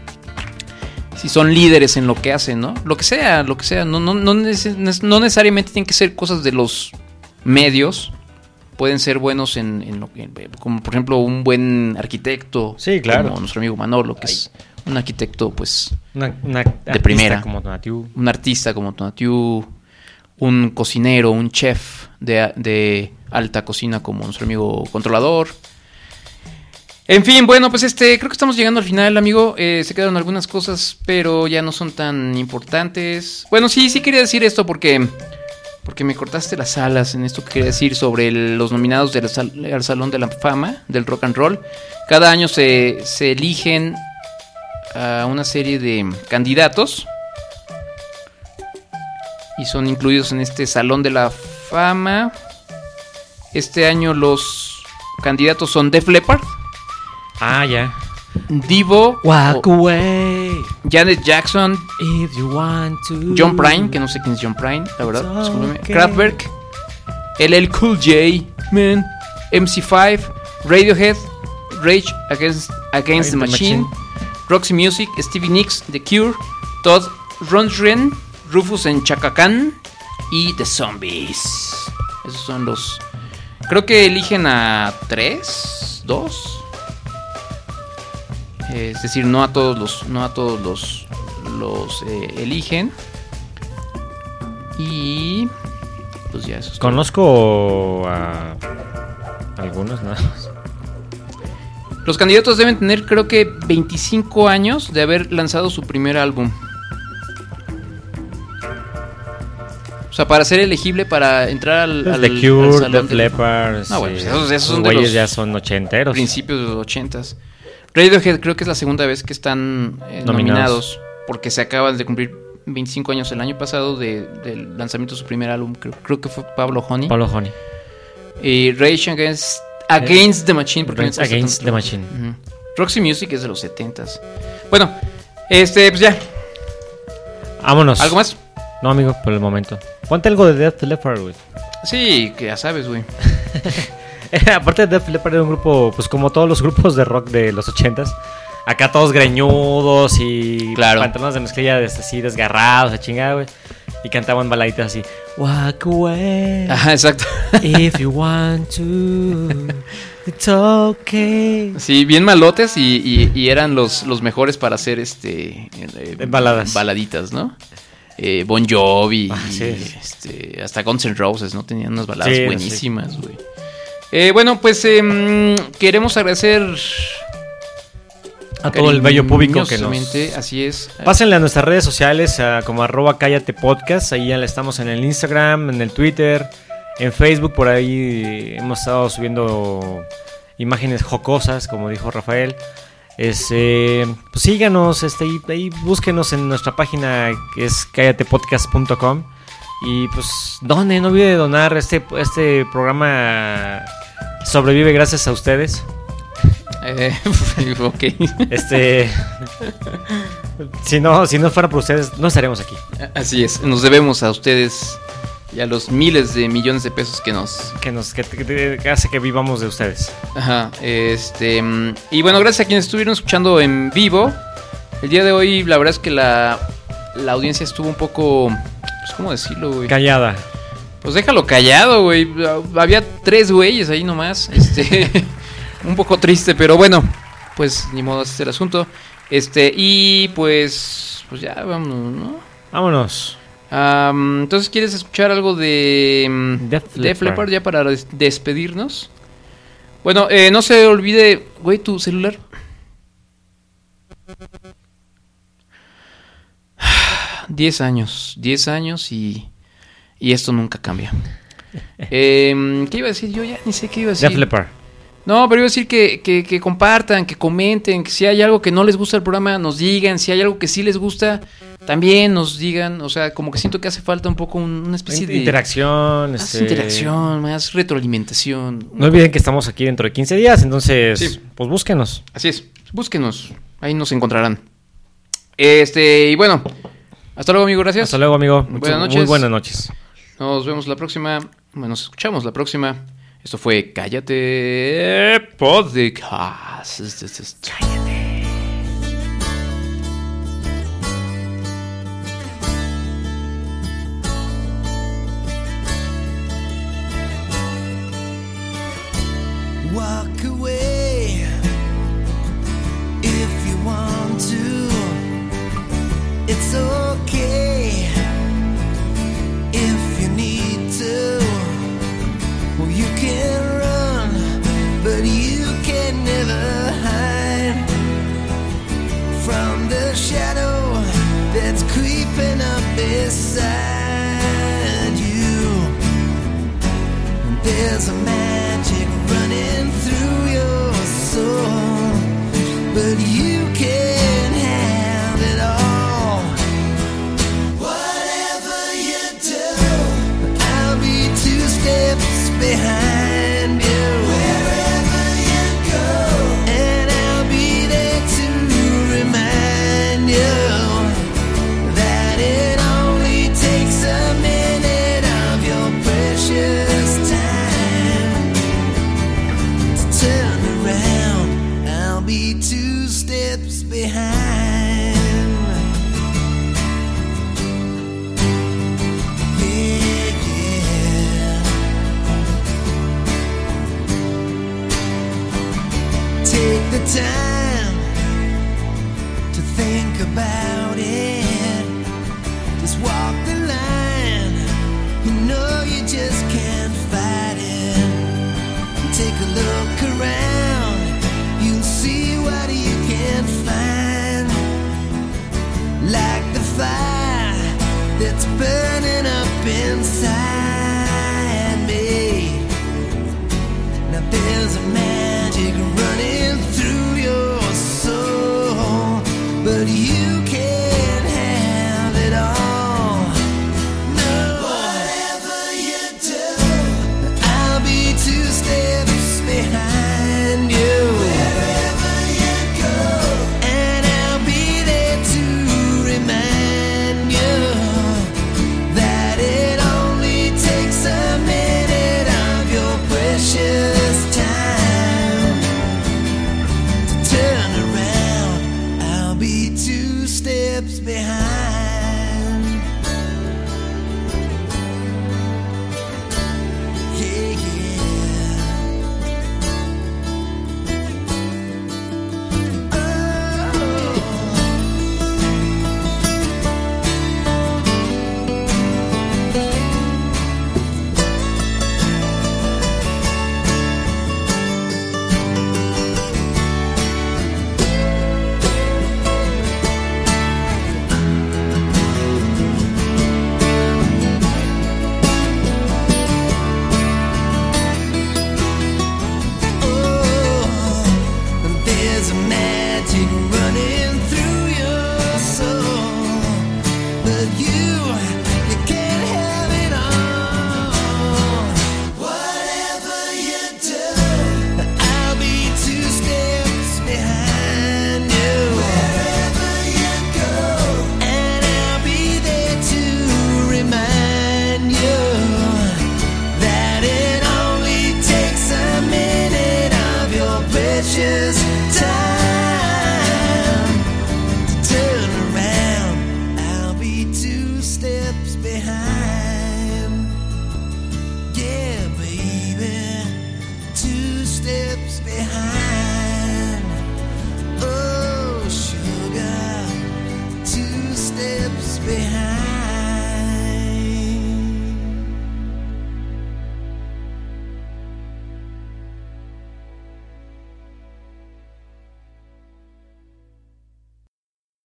Si son líderes en lo que hacen, ¿no? Lo que sea, lo que sea, no no no, neces- no necesariamente tienen que ser cosas de los medios. Pueden ser buenos en, en lo que, como por ejemplo un buen arquitecto, Sí, claro. como nuestro amigo Manolo, que es un arquitecto, pues, Una, una artista primera. Como un artista como Tonatiu, un cocinero, un chef de, de alta cocina como nuestro amigo controlador. En fin, bueno, pues este, creo que estamos llegando al final, amigo. Eh, se quedaron algunas cosas, pero ya no son tan importantes. Bueno, sí, sí quería decir esto porque, porque me cortaste las alas en esto que quería decir sobre los nominados del al Salón de la Fama del Rock and Roll. Cada año se, se eligen a una serie de candidatos y son incluidos en este Salón de la Fama. Este año los candidatos son Def Leppard, Ah, ya. Divo, Walk away Janet Jackson, if you want to. John Prine, que no sé quién es John Prine, la verdad, discúlpeme, okay. Kraftwerk, LL Cool J, Man, MC5, Radiohead, Rage Against, Against the the Machine, Machine. Roxy Music, Stevie Nicks, The Cure, Todd Rundgren, Rufus en Chacacán y The Zombies. Esos son los. Creo que eligen a tres, dos. Eh, Es decir, no a todos los, no a todos los, los eh, eligen. Y pues ya eso. es todo. Conozco a algunos nada más. Los candidatos deben tener, creo que 25 años de haber lanzado su primer álbum. O sea, para ser elegible para entrar al, al- The al Cure, salón Def de- Leppard. No, bueno, pues esos- esos son de los ya son ochenteros. principios de los 80s. Radiohead creo que es la segunda vez que están eh, Nominados. nominados. Porque se acaban de cumplir 25 años el año pasado de- del lanzamiento de su primer álbum. Creo, creo que fue Pablo Honey. Pablo Honey. Y Rage Against, Against the Machine. porque Against tanto the. Machine. Ujú. Roxy Music es de los 70s. Bueno, este, pues ya. Vámonos. ¿Algo más? No, amigo, por el momento. Ponte algo de Def Leppard, güey. Sí, que ya sabes, güey. Aparte de Def Leppard era un grupo, pues como todos los grupos de rock de los ochentas. Acá todos greñudos y Claro. pantalones de mezclilla así desgarrados, a chingada, güey. Y cantaban baladitas así. Walk away Ajá, exacto. if you want to. It's okay. Sí, bien malotes y, y- y eran los, los mejores para hacer este eh, Baladas. baladitas, ¿no? Eh, bon Jovi, Ah, sí. y, este, hasta Guns N' Roses, ¿no? Tenían unas baladas sí. buenísimas, güey. Eh, bueno, pues em, queremos agradecer A todo el bello público que nos... Así es. Pásenle a nuestras redes sociales a como arroba cállate podcast. Ahí ya estamos en el Instagram, en el Twitter, en Facebook. Por ahí hemos estado subiendo imágenes jocosas, como dijo Rafael. Este, pues síganos, este, ahí, ahí búsquenos en nuestra página que es cállatepodcast.com. Y pues donen, no olvide donar. Este, este programa sobrevive gracias a ustedes. Eh, ok. Este. si no, si no fuera por ustedes, no estaríamos aquí. Así es. Nos debemos a ustedes y a los miles de millones de pesos que nos Que nos que, que- que hace que vivamos de ustedes. Ajá, este. Y bueno, gracias a quienes estuvieron escuchando en vivo. El día de hoy, la verdad es que la, la audiencia estuvo un poco. Pues, ¿cómo decirlo, güey? Callada. Pues déjalo callado, güey. Había tres güeyes ahí nomás. Este. un poco triste, pero bueno. Pues ni modo, ese es el asunto. Este, y pues. Pues ya, vámonos, ¿no? Vámonos. Am, entonces, ¿quieres escuchar algo de Def Leppard. Leppard ya para des- despedirnos? Bueno, eh, no se olvide, güey, tu celular. Diez años, diez años y, y esto nunca cambia. Em, ¿Qué iba a decir yo? Ya ni sé qué iba a decir. Def Leppard. No, pero iba a decir que, que, que compartan, que comenten, que si hay algo que no les gusta el programa, nos digan, si hay algo que sí les gusta, también nos digan, o sea, como que siento que hace falta un poco un- una especie de... Interacción. Más este, interacción, más retroalimentación. No olviden que estamos aquí dentro de 15 días, entonces, Sí. pues búsquenos. Así es, búsquenos, ahí nos encontrarán. Este, y bueno, hasta luego amigo, gracias. Hasta luego, amigo. Muchas- Buenas noches. Muy buenas noches. Nos vemos la próxima, bueno, nos escuchamos la próxima. Esto fue Cállate Podcast. Cállate. There's a magic Like the fire that's burning up inside